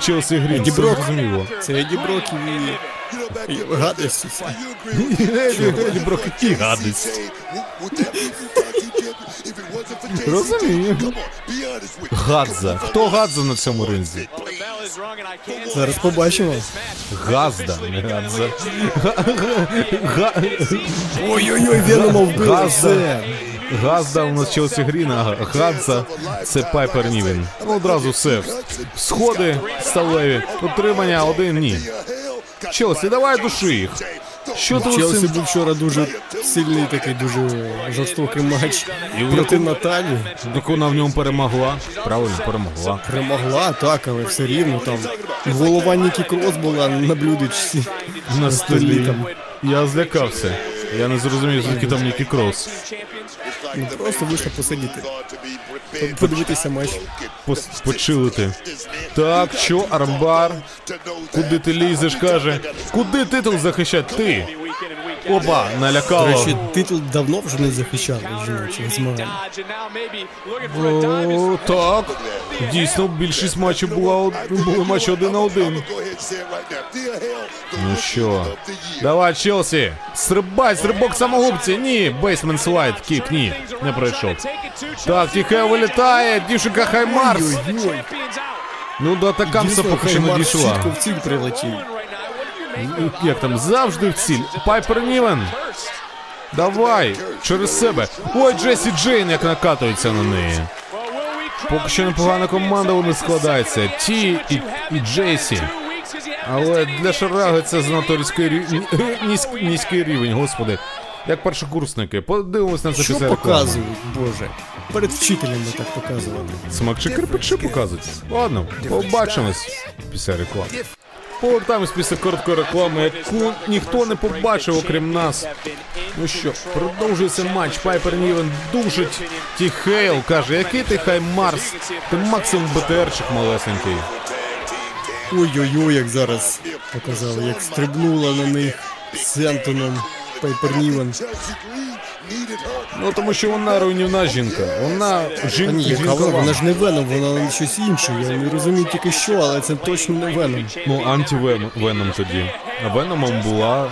Челсі Грін. Це Брок. зрозуміло. Це Еді Брок і... гадості. Еді Брок і гадость. <laughs> Розумію. Гадза. Хто Гадза на цьому ринзі? Зараз побачимо. Газда, не Гадза. Ой-ой-ой, Венома вбили. Газда. Газда у нас Челсі Грін, а Гадза це Пайпер Нівен. Ну, одразу все. Сходи сталеві, утримання один ні. Челсі, давай души їх. Що ти Челсі був вчора дуже сильний такий, дуже жорстокий матч І проти яку- Наталі. Яку вона в ньому перемогла. Правильно, перемогла. Перемогла, так, але все рівно там голова Нікі Крос була на блюдечці. На столі. там. Я злякався. Я не зрозумів, звідки там Нікі Крос. Ну, просто вийшло посидіти. Подивитися матч. Пос- Почилити. Так, що, armbar? Куди ти лізеш, каже? Куди титул захищати? Ти? Оба, До налякало. речі, титул давно вже не захищали жіночих змагань. О, так. Дійсно, більшість матчів була од- були матчі один на один. Ну що, давай, Челсі, стрибай, стрибок самогубці. Ні, basement slide, kick, ні, не пройшов. Так, Ті Хейл вилітає, дівчинка Хаймарс. Ну до атакамса поки що не дійшла. в ціль прилетів. Як там, завжди в ціль. Пайпер Нівен. Давай, через себе. Ой, Джесі Джейн як накатується на неї. Поки що непогана команда у них складається. Ті і, і Джейсі. Але для Шараги це занадто різкий рівень. <laughs> Низький рівень, господи. Як першокурсники. Подивимось на це Що після реклами. показують, боже? Перед вчителями так показувати. Смак чи кирпичі показують. Ладно, побачимось після реклами. Повертаємось після короткої реклами, яку ніхто не побачив, окрім нас. Ну що, продовжується матч. Пайпер Нівен душить. Ті Хейл каже, який ти хай Марс? Ти максимум БТРчик малесенький. Ой-ой-ой, як зараз показали, як стрибнула на них з Ентоном Пайпер Нівен. Ну тому що вона руйнівна жінка. Вона Та жінка. ні, яка жінка вона? Вона ж не Веном, вона щось інше. Я не розумію тільки що, але це точно не Веном. Ну, антивеном тоді. А Веномом була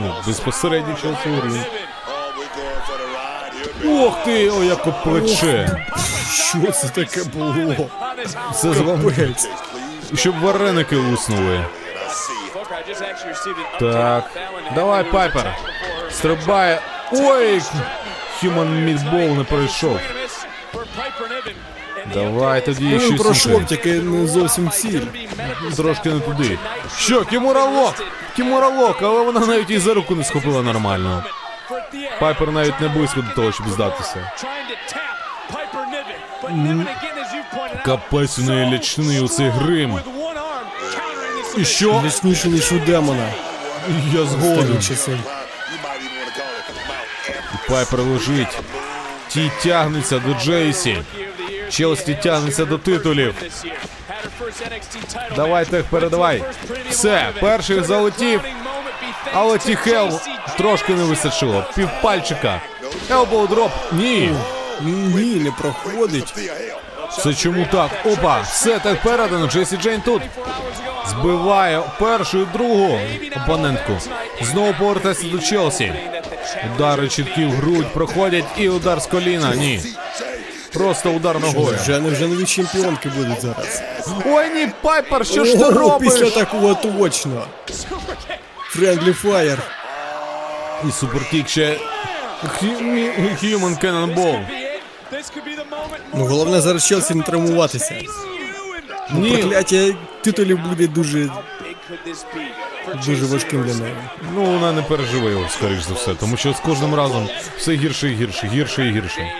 ну, безпосередньо Челсі Грін. Ох ти, о, як плече. Що це таке було? Це з вами. Капець. Щоб вареники луснули. An Так. Давай, Пайпер. Стрибає. Ой! Human Meatball не пройшов. Давай тоді Ну, щось. пройшов, тільки не зовсім ціль. Трошки не туди. Що, Кімура Лок? Кімура Лок, але вона навіть і за руку не схопила нормально. Пайпер навіть не близько до того, щоб здатися. Капець у неї лячний оцей грим. І що? Лісніше, ніж у демона. Я згоден. Пайпер лежить. Ті тягнеться до Джейсі. Челсі тягнеться до титулів. Давай, тех, передавай. Все, перший залетів. Але Ті Хейл трошки не вистачило. Півпальчика. Elbow drop. Ні. Ні, не проходить. Це чому так? Опа, все так передано. Джесі Джейн тут. Збиває першу і другу опонентку. Знову повертається до Челсі. Удари чіткі в грудь проходять і удар з коліна. Ні. Просто удар ногою. Вже не вже нові чемпіонки будуть зараз. Ой, ні, Пайпер, що ж ти робиш? Після такого точно. Friendly fire. І superkick ще. Human Cannonball. Ну головне зараз Челсі не травмуватися. Ні. Прокляття титулів буде дуже, дуже важким для неї. Ну, вона не переживе його, скоріш за все, тому що з кожним разом все гірше і гірше, гірше і гірше.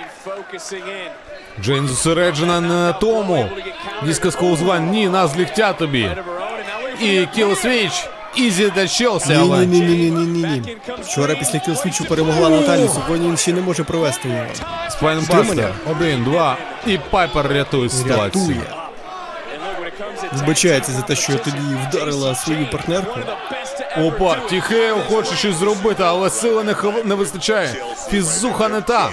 Джейн зосереджена на тому. Discus clothesline, ні, на з ліктя тобі. І Kill Switch, easy Ні, але... ні, ні, ні, ні, ні, ні. Вчора після Kill Switch у перемогла Наталі, сьогодні він ще не може провести його. Spinebuster, один, два, і Пайпер рятує ситуацію. Рятує. Вибачається за те, що тоді вдарила свою партнерку. Опа, Тія Хейл хоче щось зробити, але сили не, хов- не вистачає. Фізуха не та.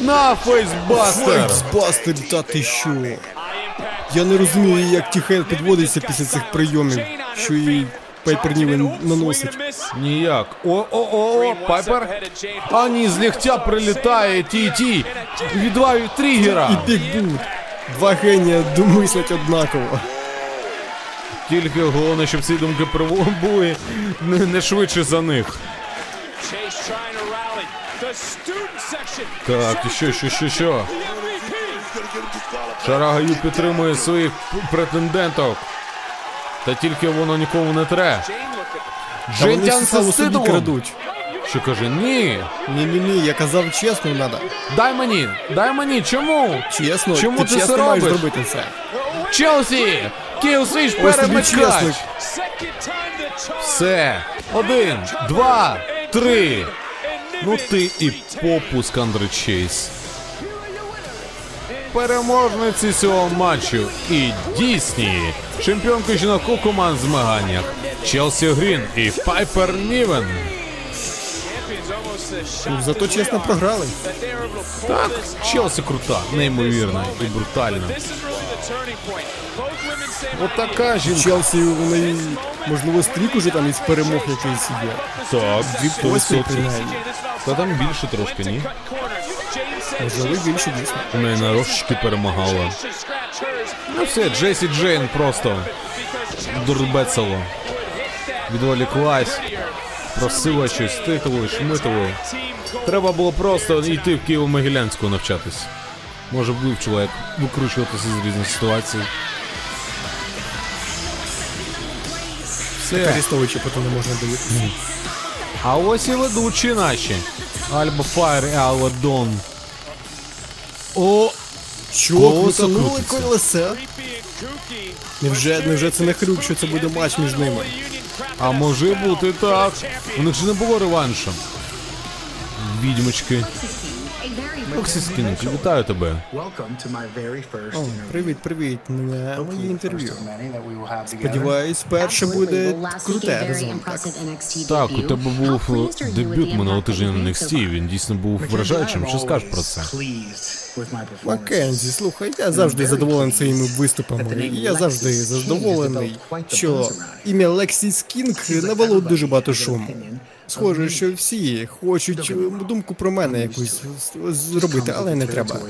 На facebuster! Facebuster, та ти що? Я не розумію, як Тія Хейл підводиться після цих прийомів, що їй Пайпер Нівен наносить. Ніяк. О, о, о, о, Пайпер. А ні, з ліктя прилітає Тії. Від V-Trigger а. І big boot. Два генія думислять однаково. Тільки головне, щоб ці думки були не, не швидше за них. Так, і що, що, що, що? Шарагаю підтримує своїх претенденток. Та тільки воно нікому не тре. Джентян з титулом. крадуть. Що каже, ні. Ні, ні, ні, я казав чесно, надо. Дай мені, дай мені, чому? Чесно, Чому ти, ти це чесно маєш зробити це. Челсі! Кіл свіч Ось перемикач! Все. Один, два, три. Ну ти і попуск, Андре Чейз. Переможниці цього матчу і дійсні чемпіонки жінок у команд змаганнях Челсі Грін і Пайпер Нівен. Зато чесно програли. Так, Челсі крута, неймовірна і брутальна. Отака жінка. Челсі у неї, можливо, стрік уже там із перемог якийсь є. Так, Дві поспіль принаймні. Та там більше трошки, ні? Можливо, більше дійсно. У неї нарошки перемагала. Ну все, Джесі Джейн просто дурбецало. Відволіклась, просила щось титулу, шмитулу. Треба було просто йти в Києво-Могилянську навчатись. Може вивчила, як викручуватися з різних ситуацій. Все. Арестовича потім не можна дивитися. А ось і ведучі наші. Альба Фаєр і Алла Дон. О! Колесо крутанули крутиться. колеса? Невже, невже це не хрюк, що це буде матч між ними? А може бути так. У них же не було реваншу. Відьмочки. Лексіс Кінг, вітаю тебе. О, привіт, привіт. На моє інтерв'ю. Сподіваюсь, перше буде круте разом. Так. Так, у тебе був дебют минулого тижня на NXT, Він дійсно був вражаючим. Що скажеш про це? Маккензі, слухай, я завжди задоволений своїми виступами. І я завжди задоволений, що ім'я Лексіс Кінг навело дуже багато шуму. Схоже, що всі хочуть думку про мене якусь зробити, але не треба.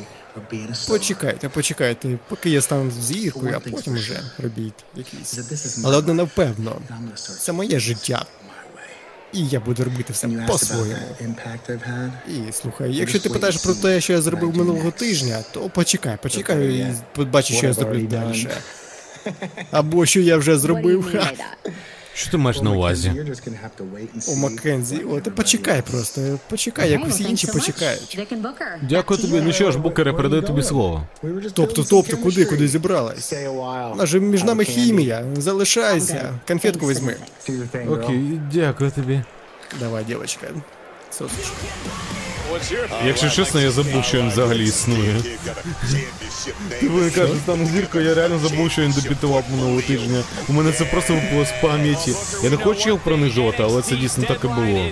Почекайте, почекайте, поки я стану зіркою, а потім вже робіть якісь. Але одне напевно, це моє життя. І я буду робити все по-своєму. І слухай, якщо ти питаєш про те, що я зробив минулого тижня, то почекай, почекай і побачиш, що я зроблю далі. Або що я вже зробив. <laughs> Що ти маєш на увазі? О. Маккензі, о, ти почекай просто. Почекай, як усі інші почекають. Дякую тобі. Ну що ж, букере, передаю тобі слово. Тобто, тобто, куди, куди зібралась? A while. Між нами хімія. Залишайся. Конфетку візьми. Окей, дякую тобі. Давай, дівчинка. Сосочка. Якщо чесно, я забув, що він взагалі існує. Ви кажете, там зірка, я реально забув, що він дебютував минулого тижня. У мене це просто випало з пам'яті. Я не хочу його принижувати, але це дійсно так і було.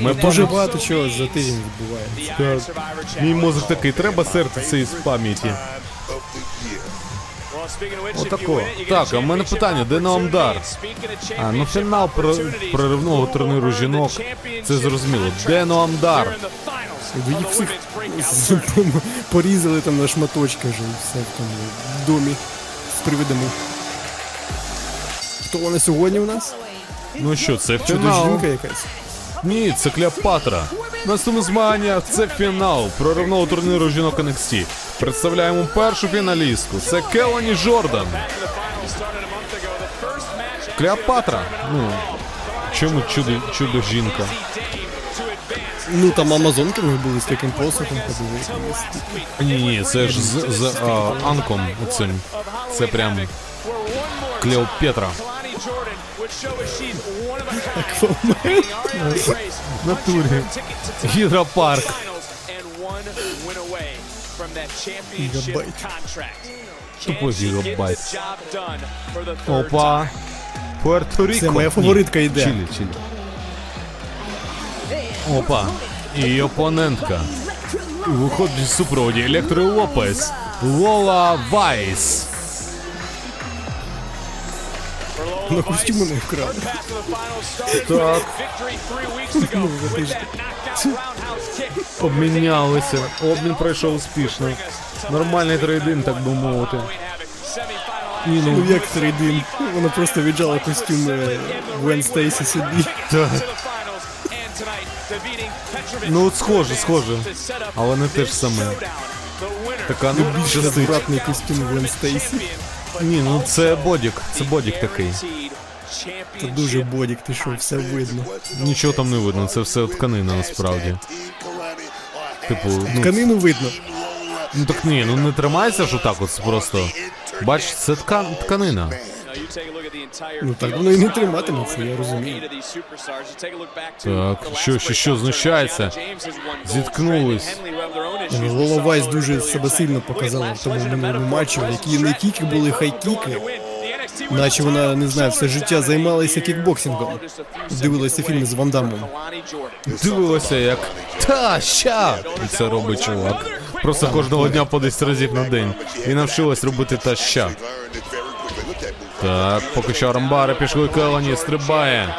Ми Дуже багато чого за тиждень відбувається. Мій мозок такий, треба серце це із пам'яті. Отако. Так, а в мене питання, де Наомдар? А, ну фінал про- проривного турніру жінок. Це зрозуміло. Де Наомдар? Ви їх всіх <laughs> порізали там на шматочки вже і все в тому домі з привидами. Хто вони сьогодні у нас? Ну що, це Чудо жінка якась. Ні, це Клеопатра. Наступне змагання це фінал проривного турніру жінок NXT. Представляємо першу фіналістку. Це Келані Жордан. Клеопатра. Ну, чому чудо, чудо жінка? Ну там амазонки в були з таким посохом ходили. Ні, ні, це ж з, з а, Анком оцим. Це прям Клеопетра. Аквамен. В натурі. Гідропарк. Гігабайт. Тупо гігабайт. Опа. Пуерто-Ріко. Це моя фаворитка йде. Чилі, Чилі. Опа. І опонентка. Виходить в супроводі Електри Лопес. Лола Вайс. На костюму не вкрали. Так. Обмінялися. Обмін пройшов успішно. Нормальний трейдинг, так би мовити. Ні, Ну ну як трейдинг? Вона просто віджала костюм Гвен Стейсі собі. так. Ну от схоже, схоже. Але не те ж саме. Така ну Більш щастить. розвратний костюм Гвен Стейсі. Ні, ну це бодік. Це бодік такий. Це дуже бодік, ти що, все видно. Нічого там не видно, це все тканина насправді. Типу, ну, Тканину видно. ну так ні, ну не тримайся ж отак от просто. Бач, це ткан, тканина. Ну так воно і не триматиметься, я розумію. Так, що, що, що, знущається? Зіткнулись. Лола Вайс дуже себе сильно показала в тому минулому матчі, в якій не кіки були хайкіки, наче вона, не знаю, все життя займалася кікбоксингом. Дивилася фільми з Ван Дамом. Дивилося, як та ща! І це робить чувак. Просто кожного дня по 10 разів на день. І навчилась робити та ща. Так, поки що Рамбари пішли Келані, стрибає.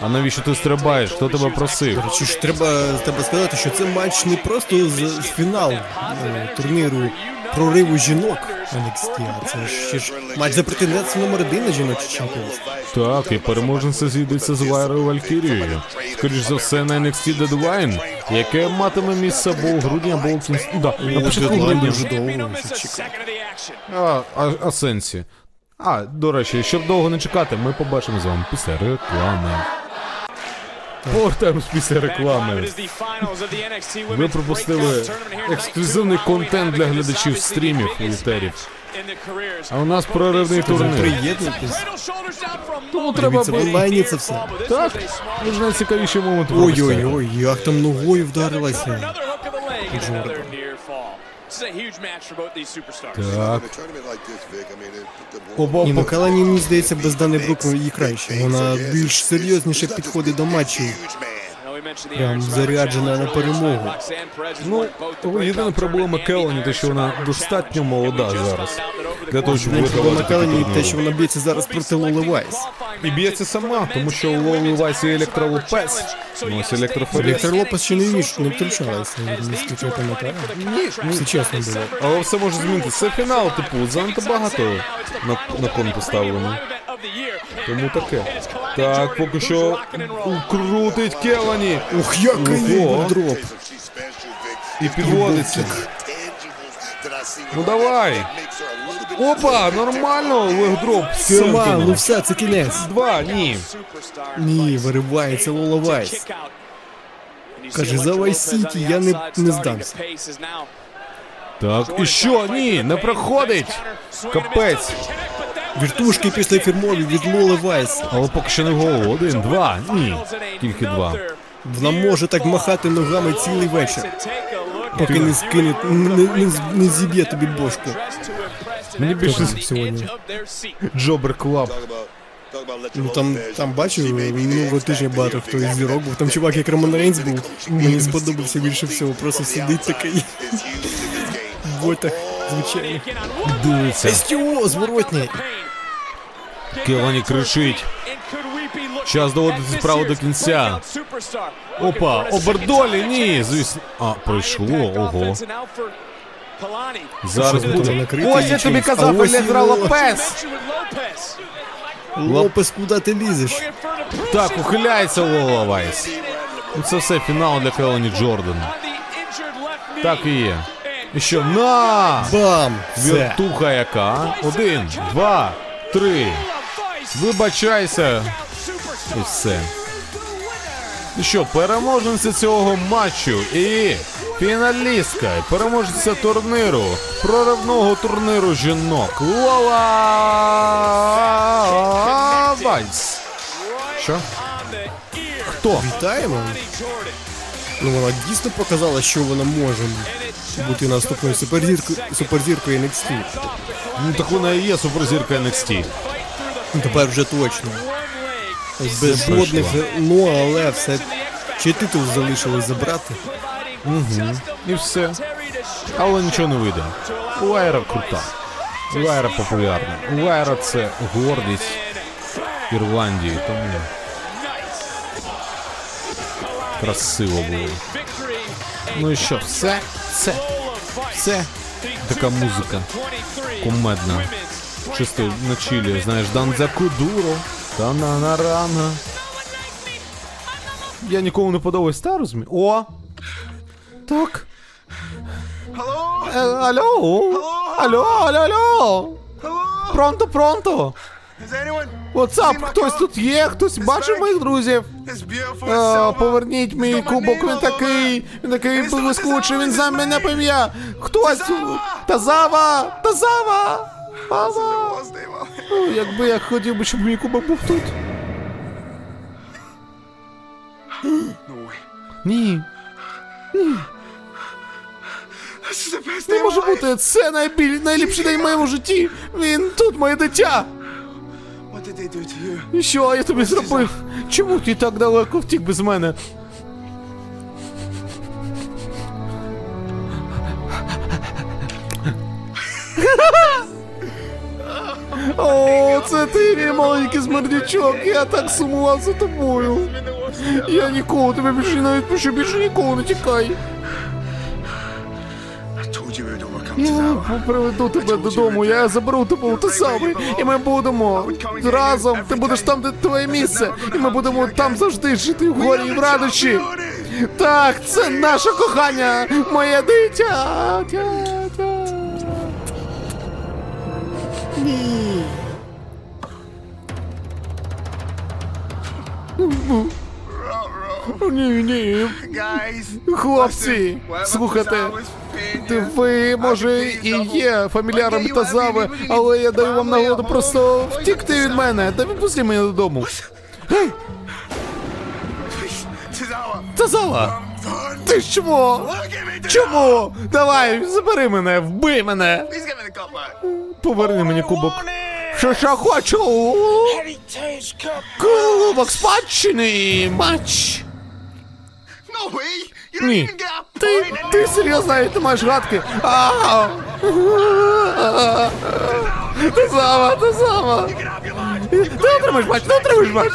А навіщо ти стрибаєш? Хто тебе просив? Чи ж треба, треба сказати, що це матч не просто з, фінал е, турніру прориву жінок NXT, а це ще ж матч за претендентство номер один на жіноче чемпіонство. Так, і переможниця зійдеться з Вайрою Валькірією. Скоріш за все на NXT Deadline, яке матиме місце або у грудні, або у кінці. Да, на початку грудня. дуже довго ще. А, а, а сенсі. А, до речі, щоб довго не чекати, ми побачимо з вами після реклами. Повертаємось після реклами. Ви пропустили ексклюзивний контент для глядачів стрімів і етерів. А у нас проривний турнір. Приєднуйтесь. Тому треба Дивіться в онлайні це все. Так, ви ж найцікавіший момент. Ой-ой-ой, як там ногою вдарилася. Так. superstars. Так. ну Калані, мені здається, без Дани Брук її краще. Вона більш серйозніше підходить до матчів. Прям заряджена на перемогу. Ну, єдина проблема Келлені, те, що вона достатньо молода зараз. Для того, щоб вигравати Келані те, що вона б'ється зараз проти Лоли Вайс. І б'ється сама, тому що у Лоли Вайс є Електра Лопес. Ну, ось електрофорез. Віктор Лопес ще не вміш, не втручалася, наскільки я пам'ятаю. Все чесно було. Але все може змінитися. Це фінал, типу, занадто багато на, на кон поставлено. Тому таке. Так, поки що крутить Келані. Ух, який drop. І підводиться. Ну давай. Опа, нормально, leg drop. Фірма, ну все, це кінець. Два, ні. Ні, виривається Лола Вайс. Каже, за City я не, не здамся. Так, і що? Ні, не проходить. Капець. Віртушки після фірмові від Лоли Вайс. Але поки що не голову. Один, два, ні. Тільки два. Вона може так махати ногами цілий вечір. Поки не скине, не, не, не зіб'є тобі бошку. Мені більше сьогодні. Jobber Club. Ну там, там бачив, минулого тижня багато хто із зірок був. Там чувак, як Роман Рейнс був, мені сподобався більше всього. Просто сидить такий. <laughs> Ботах, звичайно. Дивиться. STO, зворотній. Келані кричить. Час доводити справу до кінця. Опа, обердолі, ні, звісно. А, пройшло, ого. Зараз буде. Ось я тобі казав, Електра Лопес. Лопес, куди ти лізеш? Так, ухиляється Лола Вайс. Ну це все фінал для Келані Джордан. Так і є. І що, на! Бам! Віртуха яка. Один, два, три. Вибачайся. І все. І що, переможниця цього матчу і фіналістка, переможниця турниру, проривного турниру жінок. Лола Вайс. Що? Хто? Вітаємо. Ну вона дійсно показала, що вона може бути наступною суперзіркою, суперзіркою NXT. Ну так вона і є суперзірка NXT. Ну, Тепер вже точно. Без жодних, ну але все. Чи титул залишилось забрати? Угу. І все. Але нічого не вийде. Лайра крута. Лайра популярна. Лайра це гордість Ірландії, тому красиво було. Ну і що, все? Все. Все. Така музика. Кумедна. Чисто на чилі, знаєш, Данза Кудуро. Та на на рана. Я нікому не подобаюсь, та розумію? О! Так. Е, алло? Алло, алло, алло. Пронто, пронто. What's Хтось тут є, хтось бачив моїх друзів. Е, поверніть мій кубок, він такий, він такий блискучий, він за мене пим'я. Хтось. Тазава! Тазава! Тазава! Ну, Якби я хотів би, щоб мій кубок був тут. Ні. Ні. Не може бути, це найліпший день в моєму житті. Він тут, моє дитя. І що я тобі зробив? Чому ти так далеко втік без мене? О, це ти, мій маленький смердячок. Я так сумував за тобою. Я ніколи тебе більше не відпущу, більше ніколи не тікай. Я приведу тебе додому, я заберу тебе у те саме, і ми будемо разом. Ти будеш там, де твоє місце, і ми будемо там завжди жити в горі і в радощі. Так, це наше кохання, моє дитя. Тя, тя. Ні. Ні, ні. Хлопці, слухайте. Ви, може, і є фамільяром Тазави, але я даю вам нагоду просто втікти від мене. Та відпусти мене додому. Гей! Тазава! Ти що? Чому? Давай, забери мене, вбий мене! Поверни мені кубок. Що що хочу? Кубок спадщини! Матч! Ні. Ти, ти серйозно, навіть не маєш гадки? А! Ти сама, ти сама! Ти отримаєш матч, ти отримаєш матч!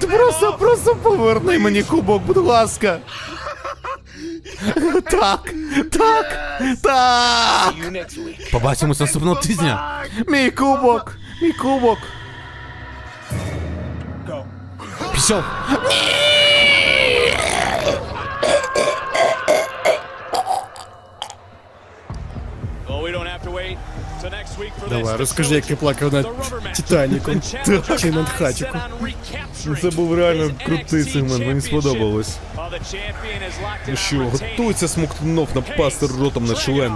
Ти просто, просто поверни мені кубок, будь ласка! Так, так, так! Побачимось наступного тижня! Мій кубок! Мій кубок! Пішов. Well, Давай, розкажи, як ти плакав над Титаніком чи над Хатіком. Ну це був реально крутий сегмент, мені сподобалось. Ну що, готується смоктунов напасти ротом на член.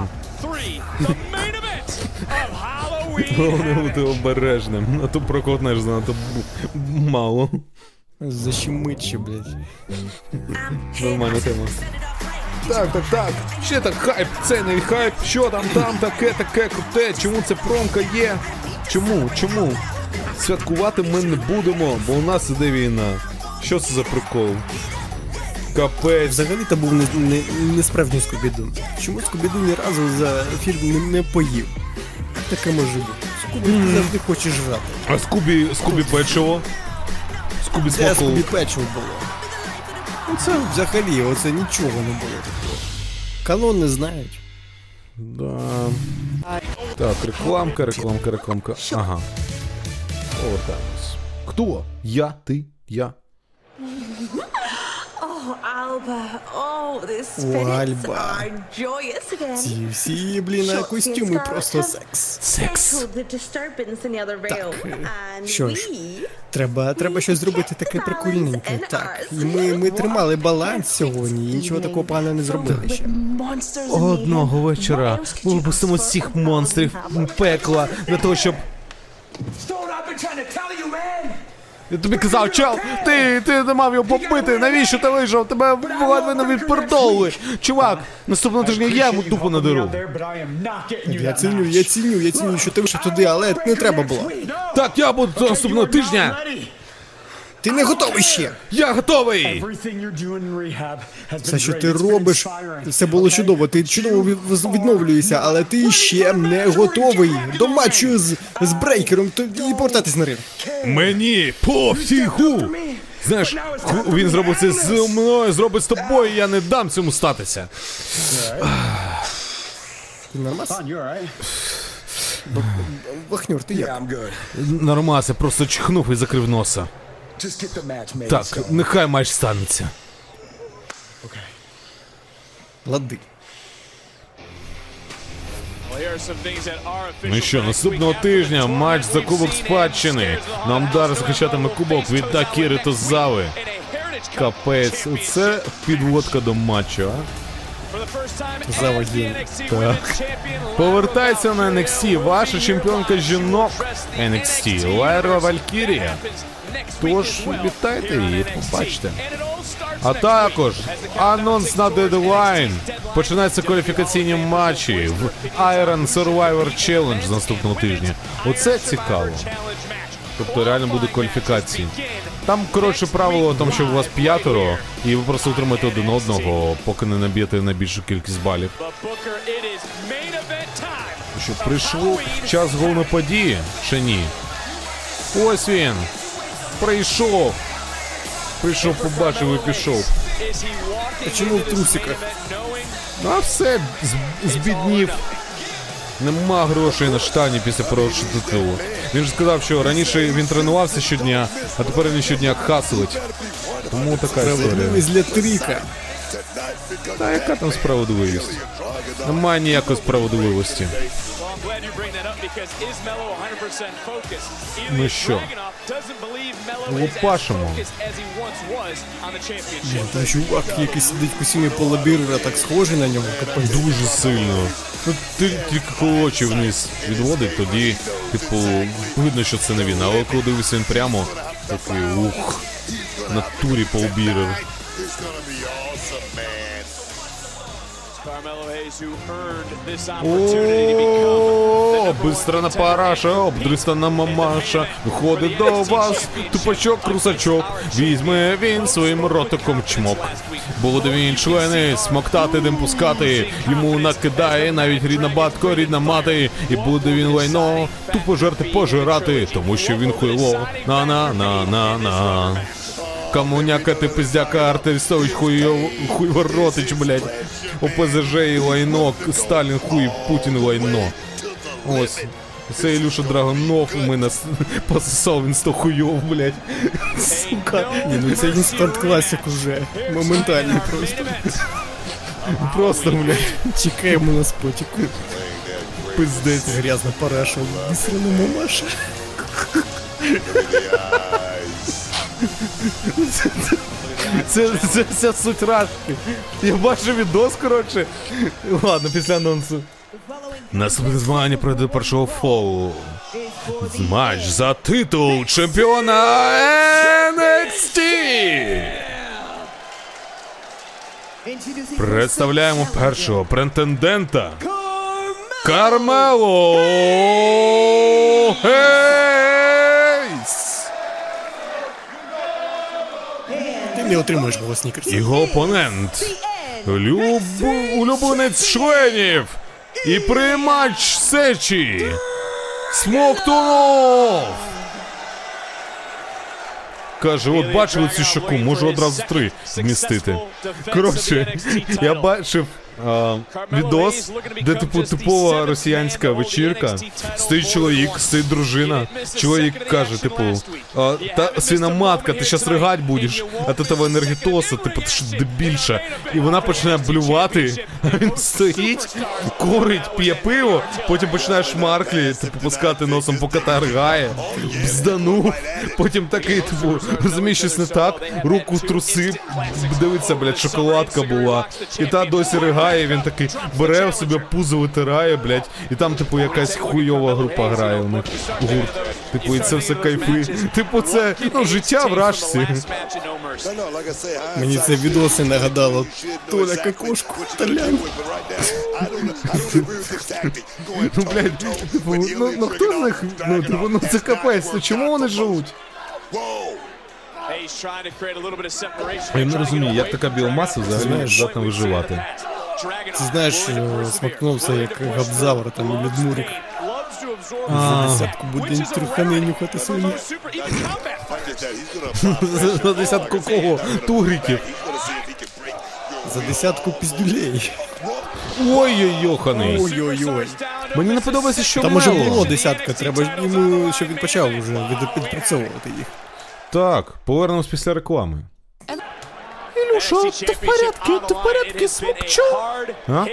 Головне бути обережним, а то прокотнеш занадто мало. Защемить ще, блядь. Нормальна тема. Так, так, так. Ще так хайп, це не хайп. Що там, там, таке, таке круте. Чому це промка є? Чому? Чому? Святкувати ми не будемо, бо у нас іде війна. Що це за прикол? Капець. Взагалі то був не, не, не справжній Скубіду. Чому Скубіду ні разу за фільм не, не поїв? Як таке може бути? Скубіду завжди хоче жрати. А Скубі, Скубі печиво? Скубі Де смакол. Скубі печиво було? Ну це взагалі, оце нічого не було такого. Канон не знають. Да. Так, рекламка, рекламка, рекламка. Ага. Повертаємось. Хто? Я, ти, я. Alba. Oh, the Альба. are joyous again. Ці всі, блін, костюми просто секс. Секс. Realm, and Що ж, треба, треба щось зробити таке прикольненьке. Так. І ми, ми тримали баланс сьогодні і нічого такого поганого не зробили ще. Одного вечора ми випустимо всіх монстрів пекла для того, щоб. Stone, I've been trying to tell you, man. Я тобі казав, чел, ти, ти не мав його побити, навіщо ти вийшов? Тебе ледве не відпердовуєш. Чувак, наступного тижня я йому тупо надеру. Я ціню, я ціню, я ціню, що ти вийшов туди, але не треба було. Так, я буду наступного тижня. Ти не готовий ще. Я готовий. Все, що ти робиш, все було чудово. Ти чудово відновлюєшся, але ти ще не готовий до матчу з, з брейкером то- і повертатись на ринг. Мені пофігу. Знаєш, він зробив це з мною, зробить з тобою, я не дам цьому статися. Ти right? Вахнюр, ти як? Нормасе, просто чхнув і закрив носа. Just get the match made. Так, нехай матч станеться. Лади. Ну що, наступного тижня матч за Кубок Спадщини. Нам дар захищатиме кубок від Акіри Тозави. Капець, це підводка до матчу, а? Заводів. Так. Повертається на NXT ваша чемпіонка жінок NXT Лайра Валькірія. Тож вітайте її, побачите. А також анонс на дедлайн. Починаються кваліфікаційні матчі в Iron Survivor Challenge з наступного тижня. Оце цікаво. Тобто реально буде кваліфікації. Там, коротше, правило в тому, що у вас п'ятеро, і ви просто утримаєте один одного, поки не наб'єте найбільшу кількість балів. Що прийшов час головної події? Ще ні. Ось він. Прийшов. Прийшов, побачив і пішов. А чому в трусиках? Ну а все, збіднів. Нема грошей на штані після першого титулу. Він ж сказав, що раніше він тренувався щодня, а тепер він щодня хаслить. Тому така історія. Справедливість для тріка. Та яка там справедливість? Немає ніякої справедливості. Well, I'm glad you bring that up because is Mello 100% focused? Ну що? Dragunov doesn't believe Mello is as Лупашимо. as he once was on the championship. Та чувак, який сидить в костюмі Пола Бірера, так схожий на нього. Капець. Дуже сильно. Ну, ти тільки коли очі вниз відводить, тоді, типу, видно, що це не він. Але коли дивишся він прямо, такий ух. На турі полбірер. О, бистра на параша, обдристана мамаша, виходить до вас, тупачок, русачок, візьме він своїм ротиком чмок. Буде він члени, смоктати, дим пускати, йому накидає навіть рідна батко, рідна мати, і буде він лайно, тупо жерти пожирати, тому що він хуйло, на-на-на-на-на. Комуняка ти пиздяка, Артельстович хуйов, хуйворотич, блядь. ОПЗЖ і лайно, Сталін хуй, Путін і лайно. Ось. Це Ілюша Драгонов у мене с- <laughs> пососав він сто хуйов, блядь. Сука. Ні, ну це інстант класик уже. Моментальний просто. Просто, блядь, Чекаємо на спотіку. пиздець. Грязна параша. Вісрана мамаша. <laughs> Це, це вся суть рашки. Я бачу відос, коротше. Ладно, після анонсу. Наступне змагання пройде першого фолу. Матч за титул чемпіона NXT. Представляємо першого претендента. Кармело Гейс. Ти не отримуєш мого снікерса. Його опонент. Люб... Улюбленець членів. І приймач сечі. Смоктунов. Каже, от бачили цю щоку, можу одразу три вмістити. Коротше, я бачив відос, де типу типова росіянська вечірка. Стоїть чоловік, стоїть дружина. Чоловік каже, типу, та свиноматка, ти щас ригать будеш, а ти того енергетоса, типу, ти що дебільша. І вона починає блювати, а він стоїть, курить, п'є пиво, потім починає шмарклі, типу, пускати носом, поки та ригає, бзданув, потім такий, типу, розумієш, щось не так, руку в труси, дивиться, блядь, шоколадка була. І та досі ригає, він такий бере в себе пузо витирає, блядь, і там, типу, якась хуйова група грає у них. Гурт. Типу, і це все кайфи. Типу, це ну, життя в рашці. Мені це відоси нагадало. Толя Кокошку, Толян. Ну, блядь, типу, ну, ну хто з них? Ну, типу, ну це капець, ну чому вони живуть? Я не розумію, як така біомаса взагалі здатна виживати. Ти знаєш, е, смакнувся як габзавр там Людмурик. За А. десятку буде трухани нюхати свині. За десятку кого? Тугриків. За десятку піздюлей. Ой-ой, йоханий. Ой-ой-ой. Мені не подобається, що Там уже було десятка, треба ж йому, щоб він почав вже від- підпрацьовувати їх. Так, повернемось після реклами. Ілюша, ти в порядку, ти в порядку, смокчу? А?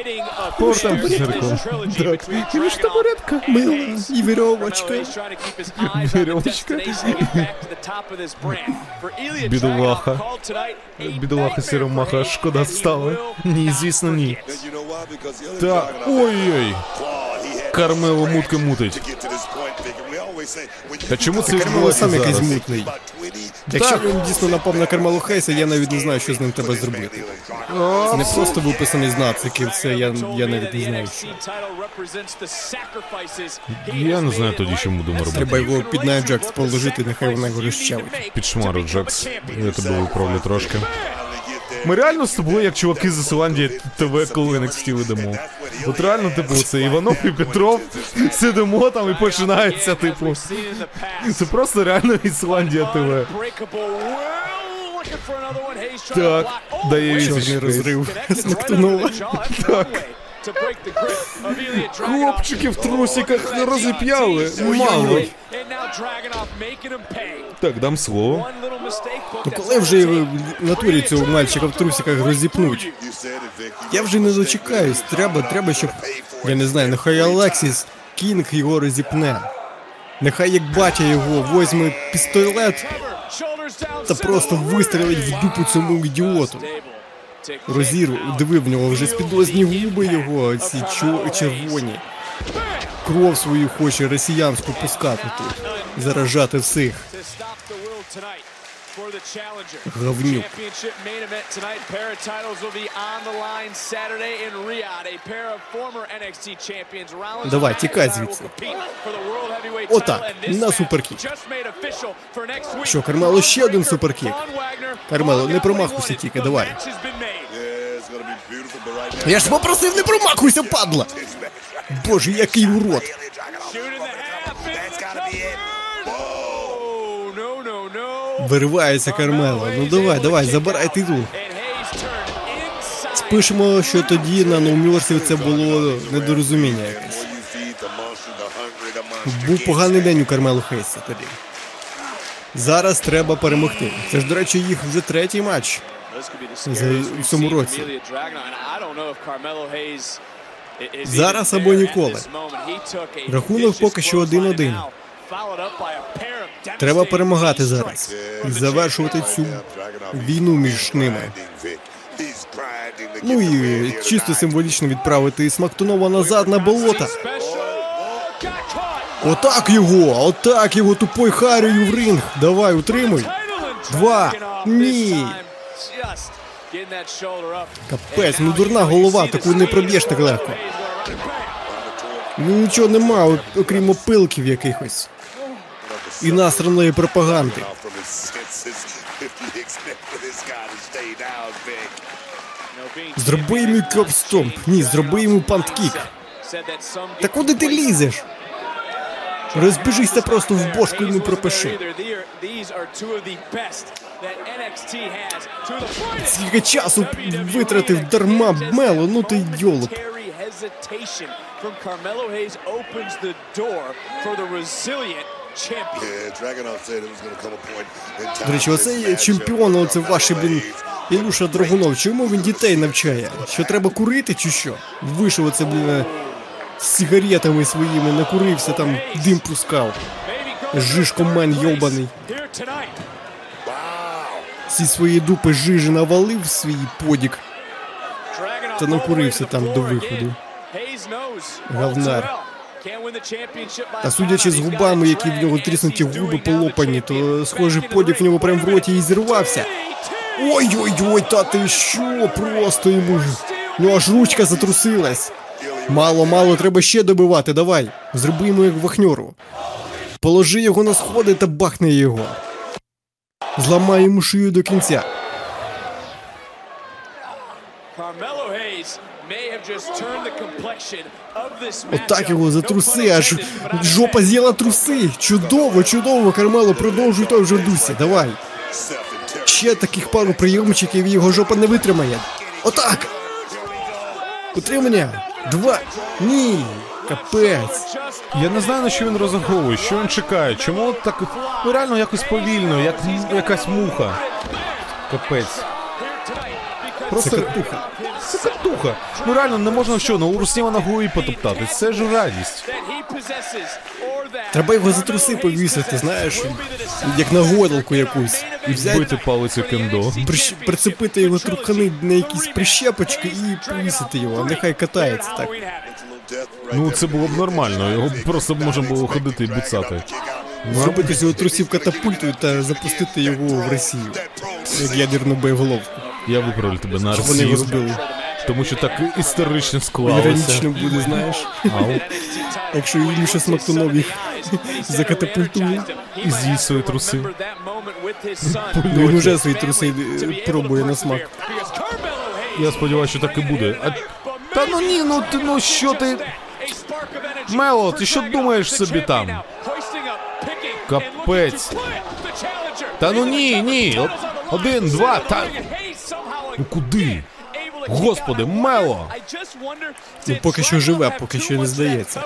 Повертаємось після реклами. Так, Ілюша, ти в порядку? Мила і вірьовочка. Вірьовочка. Бідолаха. Бідолаха Сіромаха, шкода стала. Ні, звісно, ні. Так, ой-ой. Кармело мутки мутить. Та чому це Кармело сам якийсь мутний. Якщо він дійсно напав на Кармелу Хейса, я навіть не знаю, що з ним треба зробити. Це не просто виписаний з нациків, це я, я навіть не знаю. Що. Я не знаю тоді, що будемо робити. Треба його під Наю Джакс положити, нехай вона його розчавить. Під шмару, Джакс. Я тебе виправлю трошки. Ми реально з тобою, як чуваки з Ісландії ТВ, коли NXT ведемо. От реально, типу, це Іванов і Петров сидимо там і починається, типу. Це просто реально Ісландія ТВ. Так, дає Чорний розрив Смактунула. Так. Хлопчики в трусиках розіп'яли. Мало. Так, дам слово. Ну коли вже в натурі цього мальчика в трусиках розіпнуть? Я вже не дочекаюсь. Треба, треба, щоб. Я не знаю, нехай Алексіс Кінг його розіпне. Нехай як батя його возьме пістолет та просто вистрелить в дупу цьому ідіоту. Розіру, дивив в нього вже спідозні губи його, ці червоні. Кров свою хоче росіянську пускати тут. Заражати всіх. Говнюк. Championship main event tonight. Pair of titles will be on the line Saturday in Riyadh. A pair of former NXT champions. Rollins and Давай, тікай звідси. Отак, на superkick. just made official for next week. Що, Кармело, ще один superkick. Кармело, не промахуйся тільки, давай. Match has been made. Я ж попросив, не промахуйся, падла! Боже, який урод! Виривається Кармело. Ну давай, давай, забирай титул. Спишемо, що тоді на No Mercy це було недорозуміння якесь. Був поганий день у Кармелу Хейса тоді. Зараз треба перемогти. Це ж, до речі, їх вже третій матч. В цьому році. Зараз або ніколи. Рахунок поки що 1-1. Треба перемагати зараз і завершувати цю війну між ними. Ну і чисто символічно відправити Смактунова назад на болото. Отак його! Отак його тупой харєю в ринг! Давай, утримуй! Два! Ні! Капець, ну дурна голова, таку не проб'єш так легко. Ну нічого нема, окрім опилків якихось. І насраної пропаганди. Зроби йому curb stomp. Ні, зроби йому punt kick. Та куди ти лізеш? Розбіжися просто в бошку йому пропиши. Скільки часу витратив дарма Мело, ну ти йолоп. From Carmelo Hayes opens the door for the resilient. До речі, оцей чемпіон, оце ваші, блін, Ілюша Драгунов, чому він дітей навчає? Що треба курити чи що? Вийшов оце, блін, з сигаретами своїми, накурився, там дим пускав. Жишкомен йобаний. Всі свої дупи жижі навалив свій подік. Та накурився там до виходу. Hayes Та судячи з губами, які в нього тріснуті губи полопані, то схоже подік в нього прям в роті і зірвався. Ой-ой-ой, та ти що? Просто йому. Ну аж ручка затрусилась. Мало, мало, треба ще добивати, давай. Зроби йому як вахньору. Положи його на сходи та бахни його. Зламай йому шию до кінця. Отак його затруси, аж жопа з'їла труси. Чудово, чудово, Кармело, продовжуй той вже дусі, давай. Ще таких пару прийомчиків його жопа не витримає. Отак. Утримання. Два. Ні. Капець. Я не знаю, на що він розраховує, що він чекає, чому так ну реально якось повільно, як якась муха. Капець. Просто Цикатуха. Цикатуха. Ну реально не можна що, на урусніва ногою потоптати. Це ж радість. Треба його за труси повісити, знаєш, як на гойдалку якусь. І взяти, Бити палицю кендо. прищ- прицепити його трухани на якісь прищепочки і повісити його, нехай катається так. Ну це було б нормально, його б просто б можна було ходити і буцати. Зробити з його трусів катапультою та запустити його в Росію. Як ядерну боєголовку. Я виправлю тебе на Щоб вони Росію. Тому що так історично склалося. Іронічно буде, знаєш. Якщо Ілюша Смактунов їх закатапультує. І з'їсть свої труси. Ну, Він уже свої труси е, пробує на смак. Я сподіваюся, що так і буде. А... Та ну ні, ну ти ну що ти. Мело, ти що думаєш собі там? Капець. Та ну ні, ні. Один, два, та. Ну куди? Господи, Мело! Ну, поки що живе, поки що не здається.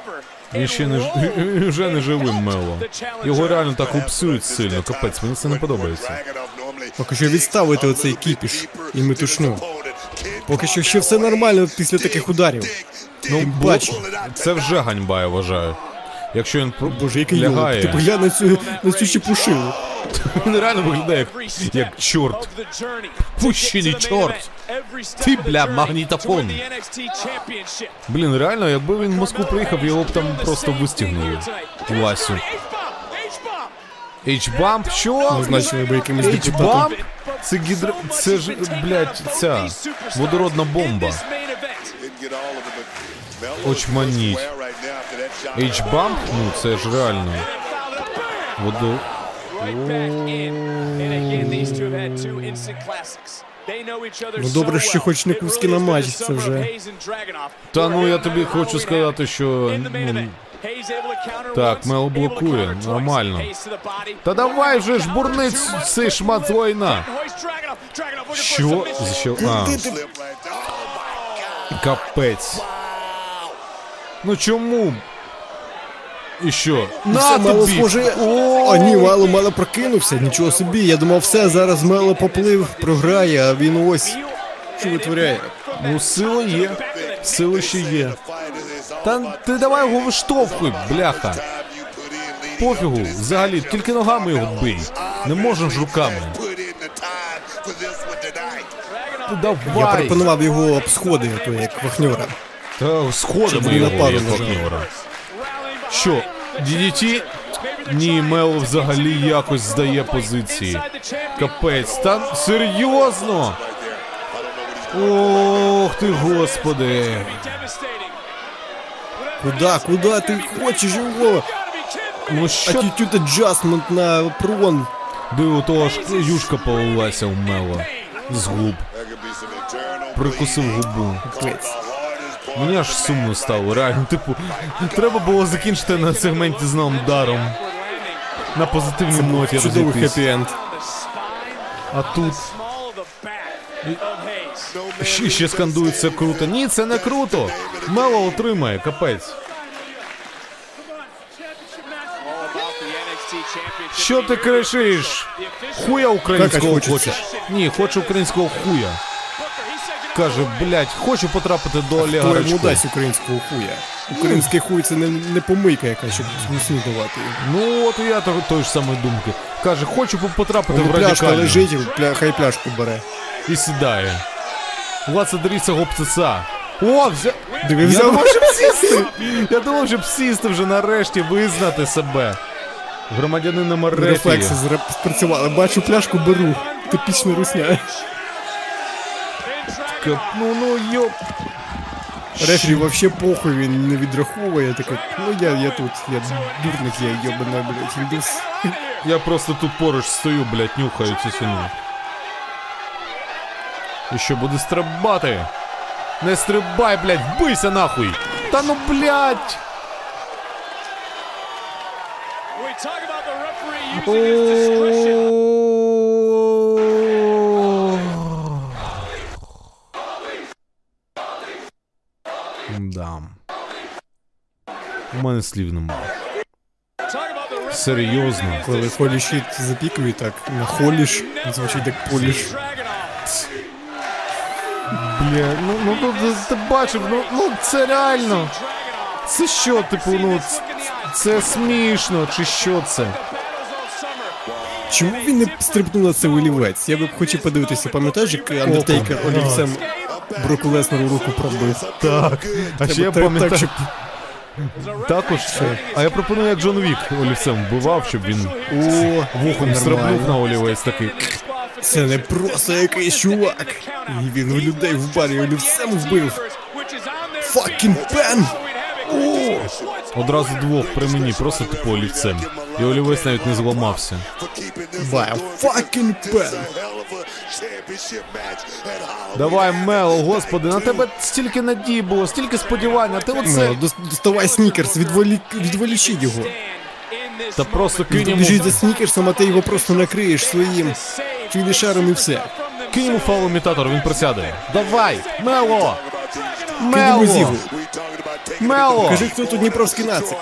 Він ще не ж- <laughs> вже не живим Мело. Його реально так упсують сильно. Капець, мені це не подобається. Поки що відставити оцей кіпіш і метушню. Поки що ще все нормально після таких ударів. Ну, паче. це вже ганьба, я вважаю. Якщо він про- Боже, який лягає. Ти поглянь на цю, на цю чепушилу. <laughs> Він реально виглядає як, як чорт. Пущений чорт. Ти, бля, магнітофон. Блін, реально, якби він в Москву приїхав, його б там просто вистігнули. Васю. H-бамп? Що? Назначили би якимось депутатом. Це гідро... Це ж, блядь, ця водородна бомба. Очманіть. H-бамп? Ну, це ж реально. Водо... Ну добре, що хоч не куски на матч, це вже. Та ну я тобі хочу сказати, що. Ну, так, Мел блокує, нормально. Та давай вже ж бурни ц- цей шмат лайна. Що? За що? А, капець. Ну чому? І що? На тобі! схоже. А ні, Мело, Мело прокинувся, нічого собі. Я думав, все, зараз Мело поплив, програє, а він ось що витворяє. Ну, сила є. Сила ще є. Та ти давай його виштовхуй, бляха. Пофігу, взагалі, тільки ногами його бий. Не можеш ж руками. Ти Я давай. пропонував його об сходи, то як вахньора. Та сходами Щоб не його, як партнера. Що, DDT? Ні, Мел взагалі якось здає позиції. Капець, та серйозно? Ох ти, господи. Куда, куда ти хочеш його? Ну що Attitude adjustment на прон. Диво того ж юшка полилася у Мела з губ. Прикусив губу. Мені аж сумно стало, реально. Типу, треба було закінчити на сегменті з новим даром. На позитивній ноті Чудовий хеппі-енд. А тут. Ще, ще скандують це круто. Ні, це не круто. Мело отримає, капець. Що ти кричиш? Хуя українського хочеш? Ні, хочу українського хуя. Каже, блять, хочу потрапити до Олега Хто йому дасть українського хуя? Український хуй це не, не помийка якась, щоб гусні давати. Ну от і я той ж самої думки. Каже, хочу потрапити Він в пляшка лежить, і пля, хай пляшку бере. І сідає. Влад Дріса гопцеца. О, взя... Диви, Я взяв. думав, щоб сісти. Я думав, щоб сісти вже нарешті, визнати себе. Громадянина. Рефлекси спрацювали. Бачу пляшку, беру. Типічна русня. Кап- Ну, ну, йоп. Рефері вообще похуй, він не відраховує. Таке, ну я, я тут, я дурник, я йобана, блядь, індус. <laughs> Я просто тут поруч стою, блядь, нюхаю цю сину. І що буде стрибати? Не стрибай, блядь, бийся нахуй! Та ну, блядь! Да. У мене слів нема. Серйозно. Коли холі щит запікує так, на холіш, звучить як поліш. Бля, ну, ну, ну ти, ти бачив, ну, ну це реально. Це що, типу, ну, це смішно, чи що це? Чому він не стрибнув на це олівець? Я би хотів подивитися, пам'ятаєш, як Андертейкер олівцем Броку Леснеру руку пробив. Так. А ще я пам'ятаю. щоб Також. А я пропоную, як Джон Вік олівцем вбивав, щоб він О, вухом стрибнув на олівець такий. Це не просто якийсь чувак. І він у людей в барі олівцем вбив. Fucking пен! О! Одразу двох при мені, просто типу олівцем. І олівець навіть не зламався. Вау, fucking пен! Давай, Мело, господи, на тебе стільки надій було, стільки сподівань, а ти оце. Дос- доставай снікерс, відволі... відволічіть його. Та просто кинь йому, біжить за снікерсом, а ти його просто накриєш своїм фінішером і все. кинь йому фаул-імітатор, він присяде. Давай, Мело! Мело! Мело! Кажи, хто тут дніпровський нацик.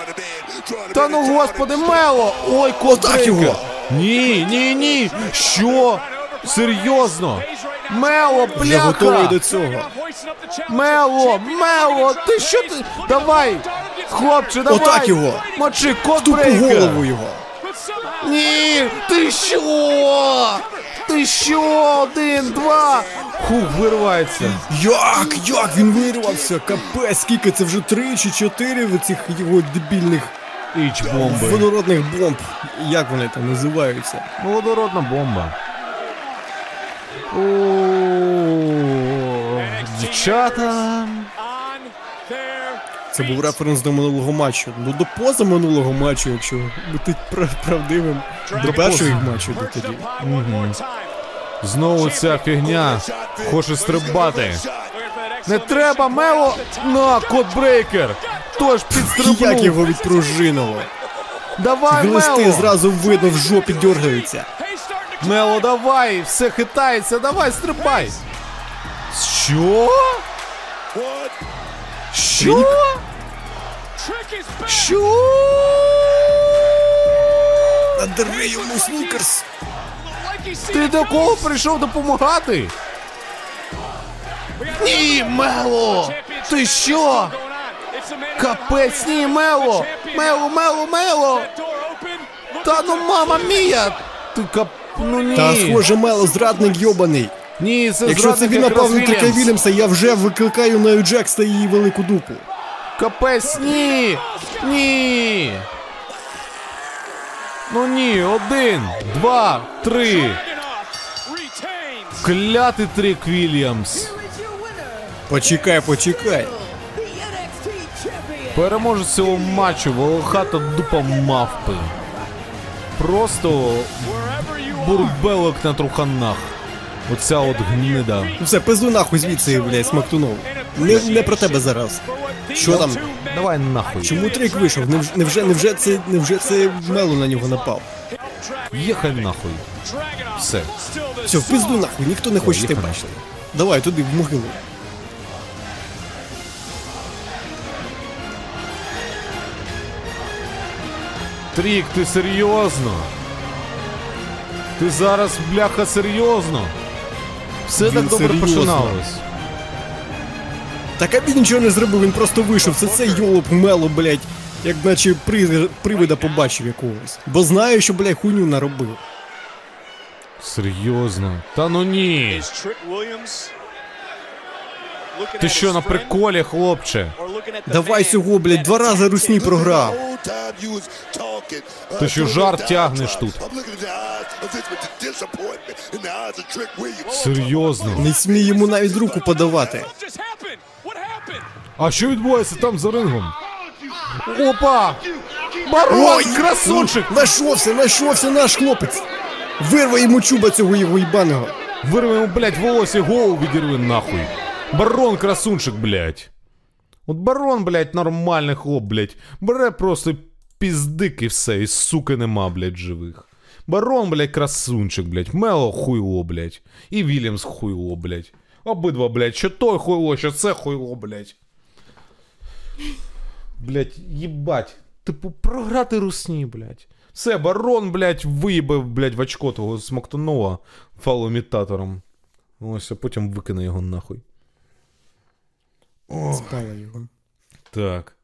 Та ну господи, Мело! Ой, кот його! Ні, ні, ні! Що? Серйозно? Мело, Вже готовий до цього. Мело, Мело, ти що ти? Давай! Хлопче, давай! Отак його! Мочи, кот Тупу голову його. Ні! Ти що? Ти що? Один, два! Хух, вирвається. Як? Як він вирвався? Капець, скільки це вже три чи чотири в цих його дебільних Іч бомби. водородних бомб. Як вони там називаються? Водородна бомба. Дівчата. Це був референс до минулого матчу. Ну до позаминулого матчу, якщо бути правдивим. До першого матчу до тоді. Знову ця фігня. Хоче стрибати. Не треба, Мело! На, кот брейкер! Тож підстрибнув. Як його відпружинило? Давай, Глисти Мело! зразу видно в жопі дергаються. Мело, давай! Все хитається, давай, стрибай! Що? Що? Що? Надари йому снікерс. Ти до кого прийшов допомагати? Ні, Мело! Ти що? Капець, ні, Мело! Мело, Мело, Мело! Та ну мама мія! Ти кап... Ну ні. Та схоже, Мело, зрадник йобаний. Ні, це Якщо це він напав на Трика Вільямса, я вже викликаю на Джекс та її велику дупу. Капець, ні! Ні! Ну ні, один, два, три. Клятий Трик Вільямс. Почекай, почекай. Переможець цього матчу волохата дупа мавпи. Просто бурбелок на труханах. Оця от гнида. Ну Все, пизду нахуй звідси, блядь, смактунов. Не, не про тебе зараз. Що там? Давай нахуй. Чому трик вийшов? Невже, невже, невже це, невже це Мело на нього напав? Їхай нахуй. Все. Все, в пизду нахуй, ніхто не хоче тебе бачити. Давай, туди, в могилу. Трік, ти серйозно? Ти зараз, бляха, серйозно? Все Він так добре серйозно. починалось. Так а він нічого не зробив, він просто вийшов. Це цей йолоп Мело, блядь, як наче при, привида побачив якогось. Бо знаю, що, блядь, хуйню наробив. Серйозно? Та ну ні. Ти що, на приколі, хлопче? Давай цього, блядь, два рази русні програв. Ти що жарт тягнеш тут? Серйозно? Не смій йому навіть руку подавати. А що відбувається там за рингом? Опа! Барон, красунчик! Нашовся, нашовся наш хлопець! Вирвай йому чуба цього його їбаного! Вирви йому, блядь, волосся, голову відірви нахуй. Барон красунчик, блядь. От барон, блядь, нормальний хлоп, блядь. Бере просто піздик і все, і суки нема, блядь, живих. Барон, блядь, красунчик, блядь. Мело хуйло, блядь. І Вільямс хуйло, блядь. Обидва, блядь, що той хуйло, що це хуйло, блядь. Блядь, їбать. Типу, програти русні, блядь. Все, барон, блядь, виїбав, блядь, в очко того смоктунова фалоімітатором. Ось, а потім викине його нахуй. О, Спала його. так.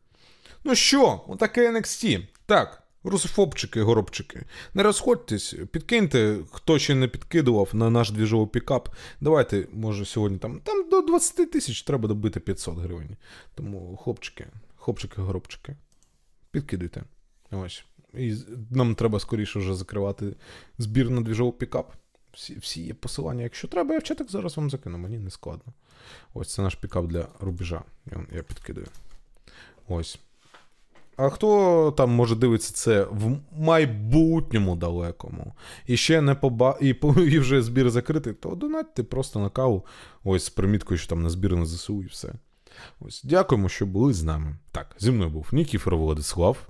Ну що, отаке NXT. Так, русофобчики, горобчики. Не розходьтесь, підкиньте, хто ще не підкидував на наш двіжовий пікап. Давайте, може, сьогодні там, там до 20 тисяч треба добити 500 гривень. Тому, хлопчики, хлопчики, горобчики, підкидуйте. Ось. І нам треба скоріше вже закривати збір на двіжовий пікап. Всі, всі є посилання. Якщо треба, я в чатик зараз вам закину, мені не складно. Ось це наш пікап для рубежа. Я, підкидаю. Ось. А хто там може дивитися це в майбутньому далекому і ще не поба... і, <laughs> і вже збір закритий, то донатьте просто на каву. Ось з приміткою, що там на збір на ЗСУ і все. Ось. Дякуємо, що були з нами. Так, зі мною був Нікіфор Владислав.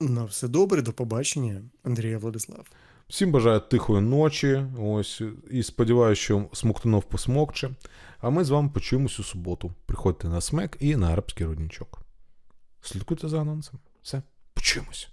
На все добре, до побачення, Андрія Владислав. Всім бажаю тихої ночі. Ось і сподіваюся, що смоктунов посмокче. А ми з вами почуємось у суботу. Приходьте на смек і на арабський роднічок. Слідкуйте за анонсами. Все, почуємось.